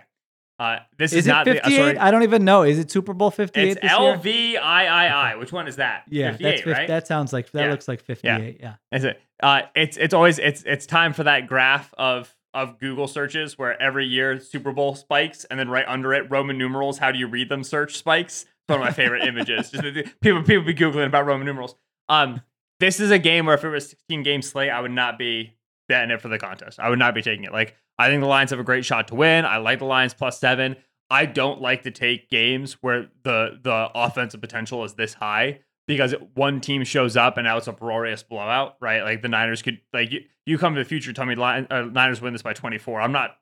Uh, this is, Is not the. 58? uh, sorry, I don't even know. Is it Super Bowl 58 it's? LVIII. Which one is that? Yeah, 58, that's right. that sounds like that Yeah. looks like 58. Yeah. Is it? Uh, it's it's always it's it's time for that graph of of Google searches where every year Super Bowl spikes and then right under it Roman numerals. How do you read them? Search spikes. It's one of my favorite images. Just people people be googling about Roman numerals. Um, this is a game where if it was 16 game slate, I would not be betting it for the contest. I would not be taking it. Like I think the Lions have a great shot to win. I like the Lions plus seven. I don't like to take games where the the offensive potential is this high because one team shows up and now it's a uproarious blowout, right? Like the Niners could like you, you come to the future, tell me Lion, uh, Niners win this by 24. I'm not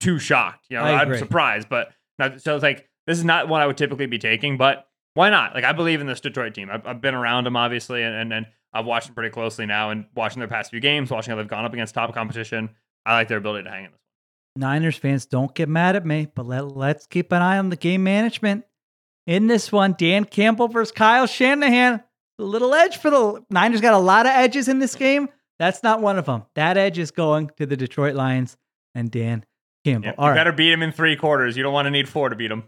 too shocked. You know, I'm surprised, but not, so it's like this is not one I would typically be taking, but why not? Like I believe in this Detroit team. I've, I've been around them obviously, and, and and I've watched them pretty closely now, and watching their past few games, watching how they've gone up against top competition. I like their ability to hang in this. One. Niners fans, don't get mad at me, but let, let's keep an eye on the game management. In this one, Dan Campbell versus Kyle Shanahan. A little edge for the Niners got a lot of edges in this game. That's not one of them. That edge is going to the Detroit Lions and Dan Campbell. All you right. better beat them in three quarters. You don't want to need four to beat them.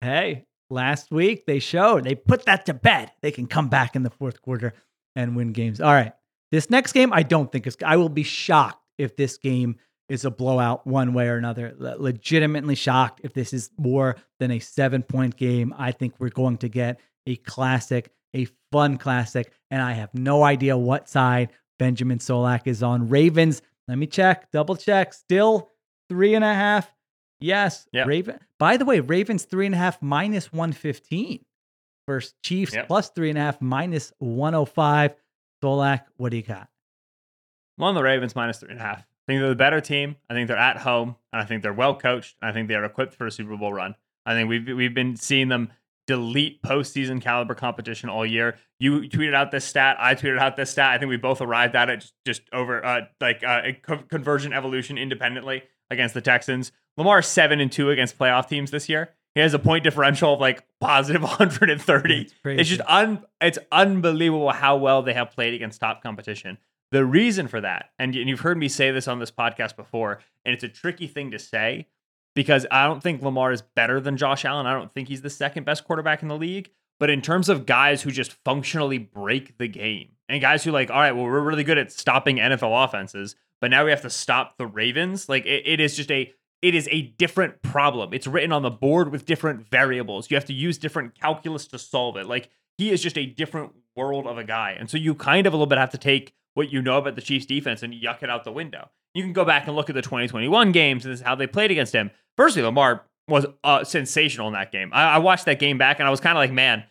Hey, last week they showed they put that to bed. They can come back in the fourth quarter and win games. All right. This next game, I don't think is, I will be shocked if this game is a blowout one way or another. Le- legitimately shocked if this is more than a seven point game. I think we're going to get a classic, a fun classic, and I have no idea what side Benjamin Solak is on. Ravens, let me check, double check. Still three and a half. Yes. Yep. Raven. By the way, Ravens three and a half minus 115 versus Chiefs Yep. plus three and a half minus 105. Solak, what do you got? I'm on the Ravens minus three and a half. I think they're the better team. I think they're at home, and I think they're well coached. And I think they're equipped for a Super Bowl run. I think we've we've been seeing them delete postseason caliber competition all year. You tweeted out this stat. I tweeted out this stat. I think we both arrived at it just, just over uh, like uh, a co- conversion evolution independently against the Texans. Lamar is seven and two against playoff teams this year. He has a point differential of like positive 130. It's. It's just un it's unbelievable how well they have played against top competition. The reason for that, and you've heard me say this on this podcast before, and it's a tricky thing to say because I don't think Lamar is better than Josh Allen. I don't think he's the second best quarterback in the league. But in terms of guys who just functionally break the game and guys who like, all right, well, we're really good at stopping NFL offenses, but now we have to stop the Ravens. Like it, it is just a it is a different problem. It's written on the board with different variables. You have to use different calculus to solve it. Like he is just a different world of a guy. And so you kind of a little bit have to take what you know about the Chiefs defense and yuck it out the window. You can go back and look at the 2021 games and this is how they played against him. Firstly, Lamar was uh, sensational in that game. I, I watched that game back and I was kind of like, man,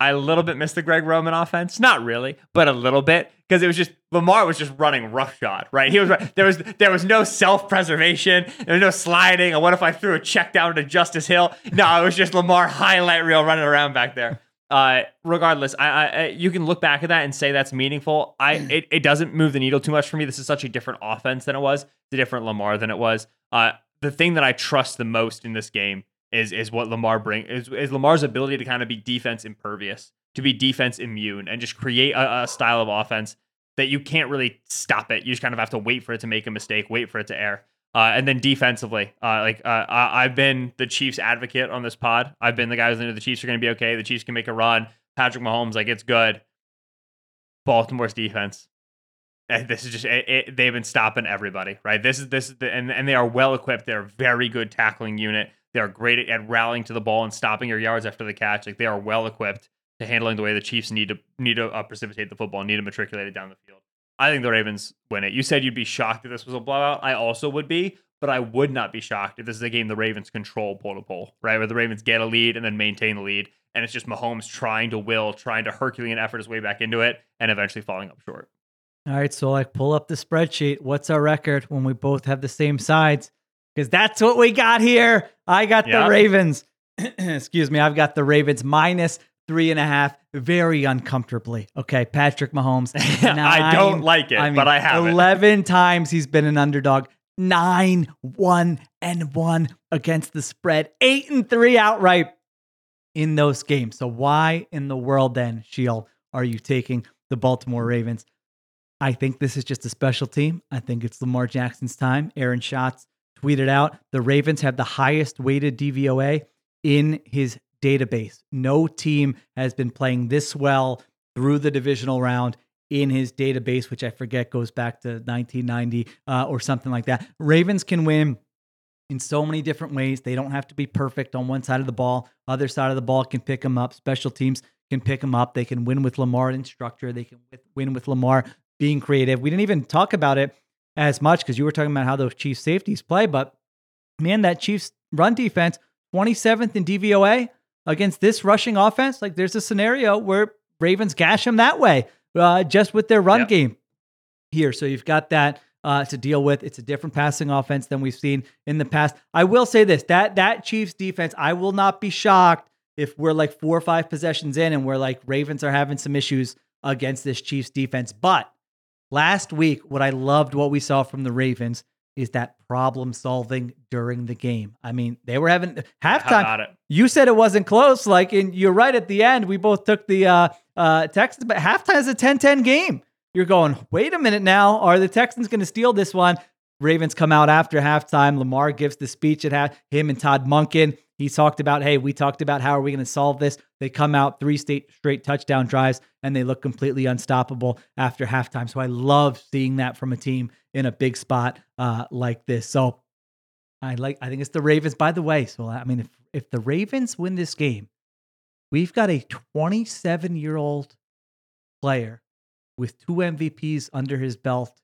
I a little bit missed the Greg Roman offense. Not really, but a little bit because it was just Lamar was just running roughshod, right? He was there was there was no self preservation, there was no sliding. And what if I threw a check down to Justice Hill? No, it was just Lamar highlight reel running around back there. Uh, regardless, I, I, you can look back at that and say that's meaningful. I it, it doesn't move the needle too much for me. This is such a different offense than it was, the different Lamar than it was. Uh, the thing that I trust the most in this game is is what Lamar bring is, is Lamar's ability to kind of be defense impervious, to be defense immune, and just create a, a style of offense that you can't really stop it. You just kind of have to wait for it to make a mistake, wait for it to err. Uh, and then defensively, uh, like uh, I, I've been the Chiefs advocate on this pod. I've been the guy who's into the Chiefs are going to be okay. The Chiefs can make a run. Patrick Mahomes, like it's good. Baltimore's defense. eh, This is just it, it, they've been stopping everybody, right? This is this is the, and and they are well equipped. They're a very good tackling unit. They are great at, at rallying to the ball and stopping your yards after the catch. Like they are well equipped to handling the way the Chiefs need to need to uh, precipitate the football, need to matriculate it down the field. I think the Ravens win it. You said you'd be shocked if this was a blowout. I also would be, but I would not be shocked if this is a game the Ravens control pole to pole, right? Where the Ravens get a lead and then maintain the lead. And it's just Mahomes trying to will, trying to Herculean effort his way back into it and eventually falling up short. All right, so like pull up the spreadsheet. What's our record when we both have the same sides? Because that's what we got here. I got Yeah. the Ravens. Excuse me. I've got the Ravens minus three and a half, very uncomfortably. Okay, Patrick Mahomes. I don't like it, mean, but I have it. Eleven times he's been an underdog. Nine, one, and one against the spread. Eight and three outright in those games. So why in the world then, Sheil, are you taking the Baltimore Ravens? I think this is just a special team. I think it's Lamar Jackson's time. Aaron Schatz tweeted out the Ravens have the highest weighted DVOA in his database. No team has been playing this well through the divisional round in his database, which I forget goes back to 1990 uh, or something like that. Ravens can win in so many different ways. They don't have to be perfect on one side of the ball. Other side of the ball can pick them up. Special teams can pick them up. They can win with Lamar in structure. They can win with Lamar being creative. We didn't even talk about it as much because you were talking about how those Chiefs safeties play, but man, that Chiefs run defense, 27th in DVOA against this rushing offense. Like there's a scenario where Ravens gash them that way uh, just with their run Yep. game here. So you've got that uh, to deal with. It's a different passing offense than we've seen in the past. I will say this: that that Chiefs defense, I will not be shocked if we're like four or five possessions in and we're like Ravens are having some issues against this Chiefs defense. But last week, what I loved what we saw from the Ravens is that problem solving during the game. I mean, they were having halftime. You said it wasn't close. Like, and you're right at the end. We both took the uh, uh, Texans, but halftime is a 10 10 game. You're going, wait a minute now. Are the Texans going to steal this one? Ravens come out after halftime. Lamar gives the speech at half. Him and Todd Monken He talked about, hey, we talked about how are we going to solve this. They come out three state straight touchdown drives and they look completely unstoppable after halftime. So I love seeing that from a team in a big spot uh, like this. So I like. I think it's the Ravens. By the way, so I mean, if if the Ravens win this game, we've got a 27 year old player with two MVPs under his belt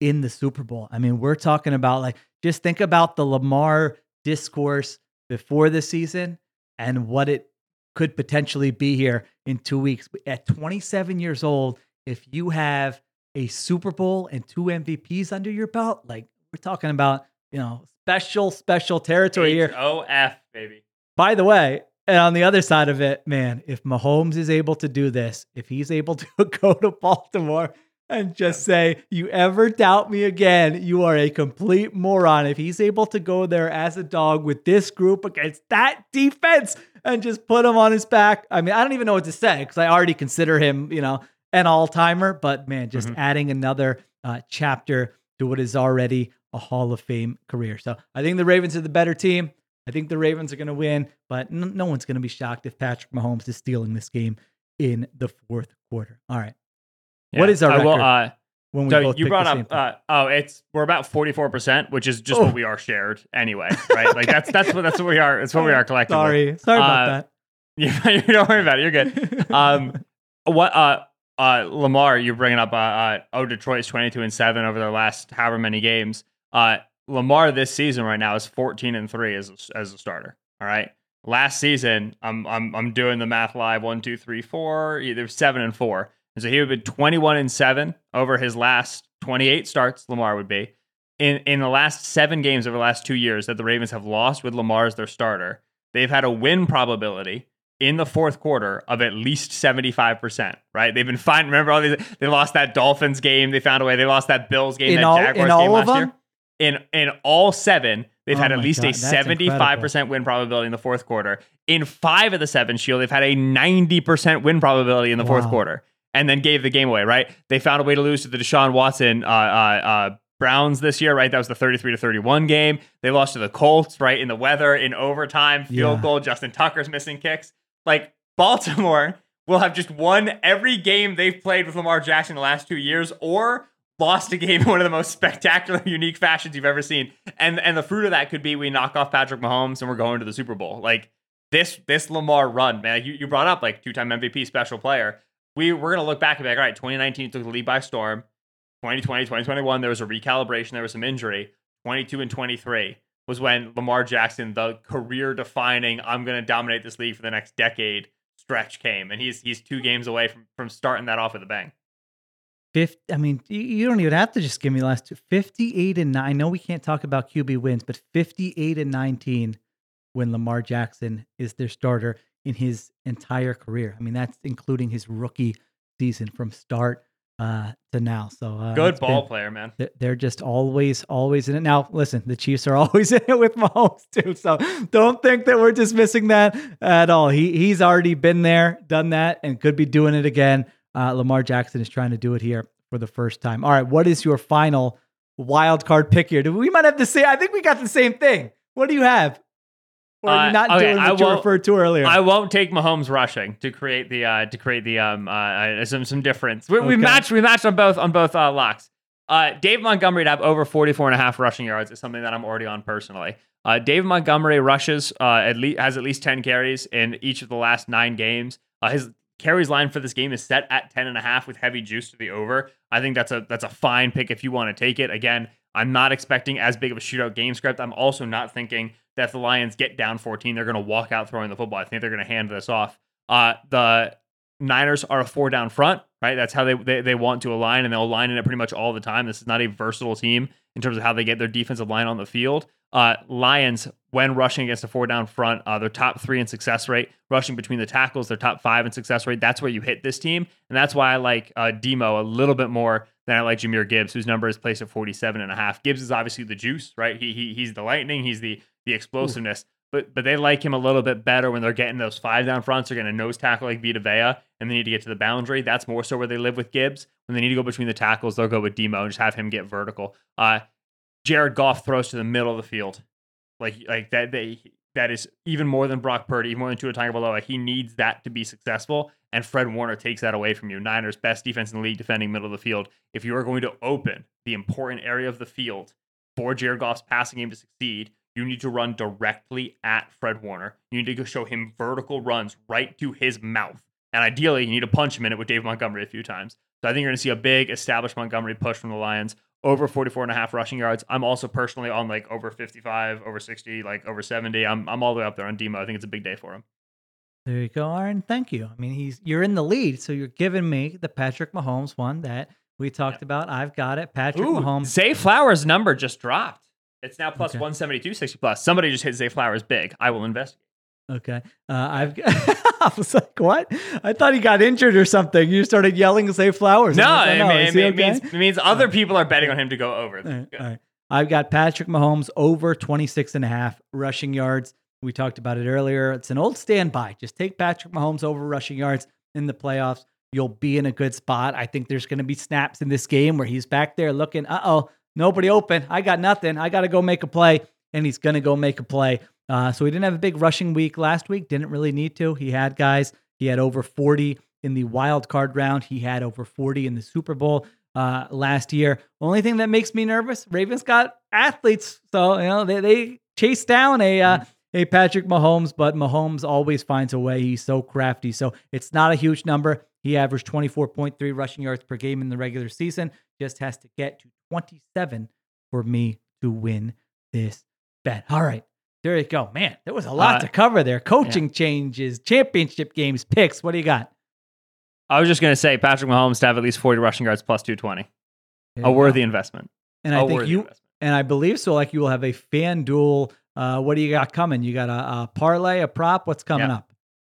in the Super Bowl. I mean, we're talking about like just think about the Lamar discourse before the season and what it could potentially be here in two weeks. At 27 years old, if you have a Super Bowl and two MVPs under your belt, like we're talking about, you know, special, special territory here. O F, baby. By the way, and on the other side of it, man, if Mahomes is able to do this, if he's able to go to Baltimore and just say, You ever doubt me again, you are a complete moron. If he's able to go there as a dog with this group against that defense and just put him on his back, I mean, I don't even know what to say because I already consider him, you know, an all timer. But man, just mm-hmm. adding another uh, chapter to what is already a Hall of Fame career. So I think the Ravens are the better team. I think the Ravens are going to win, but no, no one's going to be shocked if Patrick Mahomes is stealing this game in the fourth quarter. All right. Yeah, what is our record? Will, uh, when we so you brought up, uh, oh, it's we're about forty four percent, which is just oh. what we are shared anyway, right? like that's that's what that's what we are. It's what we are collectively. Sorry, sorry about uh, that. Yeah, you don't worry about it. You're good. Um, what uh uh Lamar, you're bringing up uh, uh oh Detroit's twenty two and seven over their last however many games. Uh, Lamar this season right now is 14 and three as a, as a starter. All right. Last season, I'm I'm I'm doing the math live. One, two, three, four. Either seven and four. And so he would be 21 and seven over his last 28 starts. Lamar would be in in the last seven games over the last two years that the Ravens have lost with Lamar as their starter. They've had a win probability in the fourth quarter of at least 75%, right? They've been fine. Remember all these they lost that Dolphins game, they found a way. They lost that Bills game, in that all, Jaguars game last year in in all seven, they've oh had at least God, a seventy five percent win probability in the fourth quarter. In five of the seven, Sheil, they've had a ninety percent win probability in the wow. fourth quarter, and then gave the game away. Right? They found a way to lose to the Deshaun Watson. Uh, uh, uh, Browns this year, right? That was the 33 to 31 game. They lost to the Colts, right? In the weather, in overtime, field yeah. goal. Justin Tucker's missing kicks. Like Baltimore will have just won every game they've played with Lamar Jackson the last two years, or lost a game in one of the most spectacular, unique fashions you've ever seen. And and the fruit of that could be we knock off Patrick Mahomes and we're going to the Super Bowl. Like this this Lamar run, man. You, you brought up like two time MVP special player. We we're gonna look back and be like, all right, 2019 took the lead by storm. 2020, 2021, there was a recalibration, there was some injury. 22 and 23 was when Lamar Jackson, the career defining, I'm gonna dominate this league for the next decade stretch came. And he's he's two games away from from starting that off with a bang. 50, I mean, you don't even have to just give me the last two. 58 and 9. I know we can't talk about QB wins, but 58 and 19 when Lamar Jackson is their starter in his entire career. I mean, that's including his rookie season from start uh, to now. So uh, good ball been, player, man. They're just always, always in it. Now, listen, the Chiefs are always in it with Mahomes too. So don't think that we're dismissing that at all. He he's already been there, done that, and could be doing it again. Uh, Lamar Jackson is trying to do it here for the first time. All right, what is your final wild card pick here? We might have the same. I think we got the same thing. What do you have? Or uh, not okay, doing what I you referred to earlier? I won't take Mahomes rushing to create the uh, to create the um uh, uh some some difference. We, okay. we matched we matched on both on both uh, locks. Uh, Dave Montgomery to have over 44 and a half rushing yards is something that I'm already on personally. Uh, Dave Montgomery rushes uh, at least has at least 10 carries in each of the last nine games. Uh, his carries line for this game is set at 10 and a half with heavy juice to the over. I think that's a that's a fine pick if you want to take it. Again, I'm not expecting as big of a shootout game script. I'm also not thinking that the Lions get down 14, they're going to walk out throwing the football. I think they're going to hand this off. Uh, the Niners are a four down front, right? That's how they, they they want to align, and they'll align in it pretty much all the time. This is not a versatile team in terms of how they get their defensive line on the field. Uh, Lions, when rushing against a four down front, uh, they're top three in success rate. Rushing between the tackles, they're top five in success rate. That's where you hit this team. And that's why I like uh, Demo a little bit more than I like Jahmyr Gibbs, whose number is placed at 47 and a half. Gibbs is obviously the juice, right? He, he He's the lightning, he's the, the explosiveness. But, but they like him a little bit better when they're getting those five down fronts. They're going to nose tackle like Vita Vea, and they need to get to the boundary. That's more so where they live with Gibbs. When they need to go between the tackles, they'll go with Demo and just have him get vertical. Uh, Jared Goff throws to the middle of the field like like that they that is even more than Brock Purdy, even more than Tua Tagovailoa. He needs that to be successful, and Fred Warner takes that away from you. Niners best defense in the league, defending middle of the field. If you are going to open the important area of the field for Jared Goff's passing game to succeed, you need to run directly at Fred Warner. You need to show him vertical runs right to his mouth. And ideally, you need to punch him in it with Dave Montgomery a few times. So I think you're going to see a big established Montgomery push from the Lions over 44 and a half rushing yards. I'm also personally on like over 55, over 60, like over 70. I'm, I'm all the way up there on Demo. I think it's a big day for him. There you go, Aaron. Thank you. I mean, he's you're in the lead, so you're giving me the Patrick Mahomes one that we talked about. I've got it. Patrick Ooh, Mahomes. Zay Flowers' number just dropped. It's now plus Okay. 172, 60 plus. Somebody just hit Zay Flowers big. I will investigate. Okay. Uh, I've I was like, what? I thought he got injured or something. You started yelling and Zay Flowers. No, it, like, "Oh, it, he it okay?" means, it means other people are betting on him to go over. All right, all right. I've got Patrick Mahomes over 26 and a half rushing yards. We talked about it earlier. It's an old standby. Just take Patrick Mahomes over rushing yards in the playoffs. You'll be in a good spot. I think there's going to be snaps in this game where he's back there looking, uh oh, nobody open. I got nothing. I got to go make a play. And he's going to go make a play. Uh, so he didn't have a big rushing week last week. Didn't really need to. He had guys. He had over 40 in the wild card round. He had over 40 in the Super Bowl uh, last year. Only thing that makes me nervous, Ravens got athletes, so you know they they chase down a uh, a Patrick Mahomes, but Mahomes always finds a way. He's so crafty. So it's not a huge number. He averaged 24.3 rushing yards per game in the regular season. Just has to get to 27 for me to win this bet. All right. There you go. Man, there was a lot Uh, to cover there. Coaching changes, championship games, picks. What do you got? I was just going to say Patrick Mahomes to have at least 40 rushing yards plus 220. There A you go. worthy investment. And A I think you investment. and I believe so. Like you will have a fan duel. Uh, what do you got coming? You got a, a parlay, a prop. What's coming Yeah. up?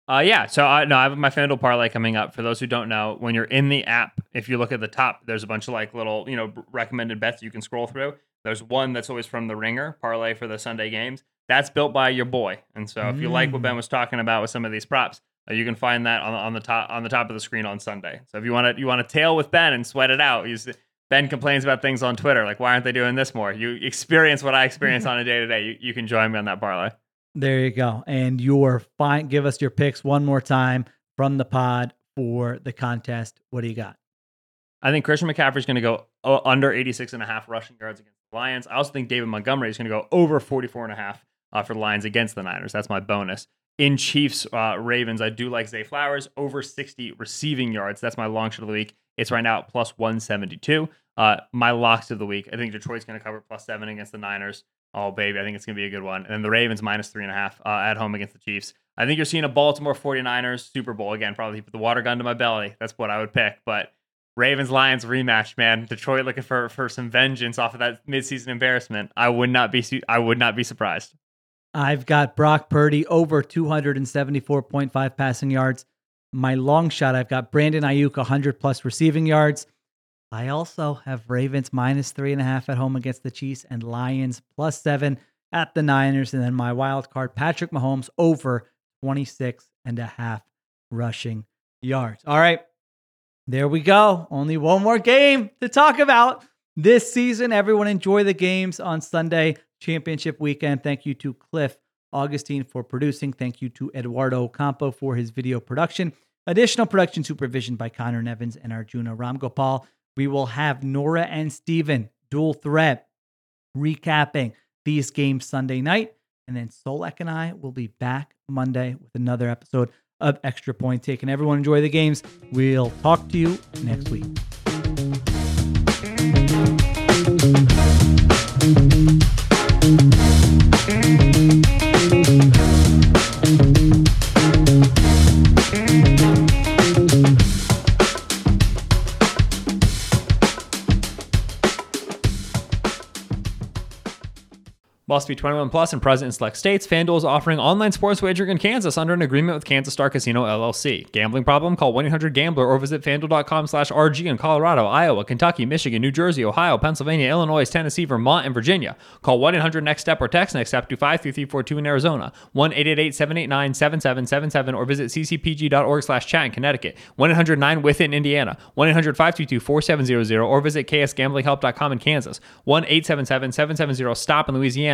Uh, yeah. So I no, I have my FanDuel parlay coming up. For those who don't know, when you're in the app, if you look at the top, there's a bunch of like little, you know, recommended bets you can scroll through. There's one that's always from the Ringer parlay for the Sunday games. That's built by your boy. And so if you like what Mm. Ben was talking about with some of these props, uh, you can find that on, on the top on the top of the screen on Sunday. So if you want to you want to tail with Ben and sweat it out, he's, Ben complains about things on Twitter like why aren't they doing this more? You experience what I experience on a day to day. You you can join me on that parlay. There you go. And your fine. Give us your picks one more time from the pod for the contest. What do you got? I think Christian McCaffrey is going to go under 86 and a half rushing yards against the Lions. I also think David Montgomery is going to go over 44 and a half uh, for the Lions against the Niners. That's my bonus. In Chiefs uh, Ravens, I do like Zay Flowers over 60 receiving yards. That's my long shot of the week. It's right now at plus 172. Uh, my locks of the week. I think Detroit's going to cover plus seven against the Niners. Oh, baby. I think it's going to be a good one. And then the Ravens minus three and a half uh, at home against the Chiefs. I think you're seeing a Baltimore 49ers Super Bowl again. Probably put the water gun to my belly. That's what I would pick. But Ravens Lions rematch, man. Detroit looking for for some vengeance off of that midseason embarrassment. I would not be I would not be surprised. I've got Brock Purdy over 274.5 passing yards. My long shot, I've got Brandon Aiyuk 100 plus receiving yards. I also have Ravens minus three and a half at home against the Chiefs and Lions plus seven at the Niners. And then my wild card, Patrick Mahomes over 26 and a half rushing yards. All right. There we go. Only one more game to talk about this season. Everyone enjoy the games on Sunday, championship weekend. Thank you to Cliff Augustin for producing. Thank you to Eduardo Ocampo for his video production. Additional production supervision by Conor Nevins and Arjuna Ramgopal. We will have Nora and Steven dual threat recapping these games Sunday night. And then Solak and I will be back Monday with another episode of Extra Point Taken. Everyone enjoy the games. We'll talk to you next week. Must be 21 plus and present in select states. FanDuel is offering online sports wagering in Kansas under an agreement with Kansas Star Casino LLC. Gambling problem? Call 1-800-GAMBLER or visit FanDuel.com slash RG in Colorado, Iowa, Kentucky, Michigan, New Jersey, Ohio, Pennsylvania, Illinois, Tennessee, Vermont, and Virginia. Call 1-800-NEXT-STEP or text NEXT STEP to 53342 in Arizona, 1-888-789-7777 or visit ccpg.org slash chat in Connecticut, 1-800-9-WITH in Indiana, 1-800-522-4700 or visit ksgamblinghelp.com in Kansas, 1-877-770-STOP in Louisiana,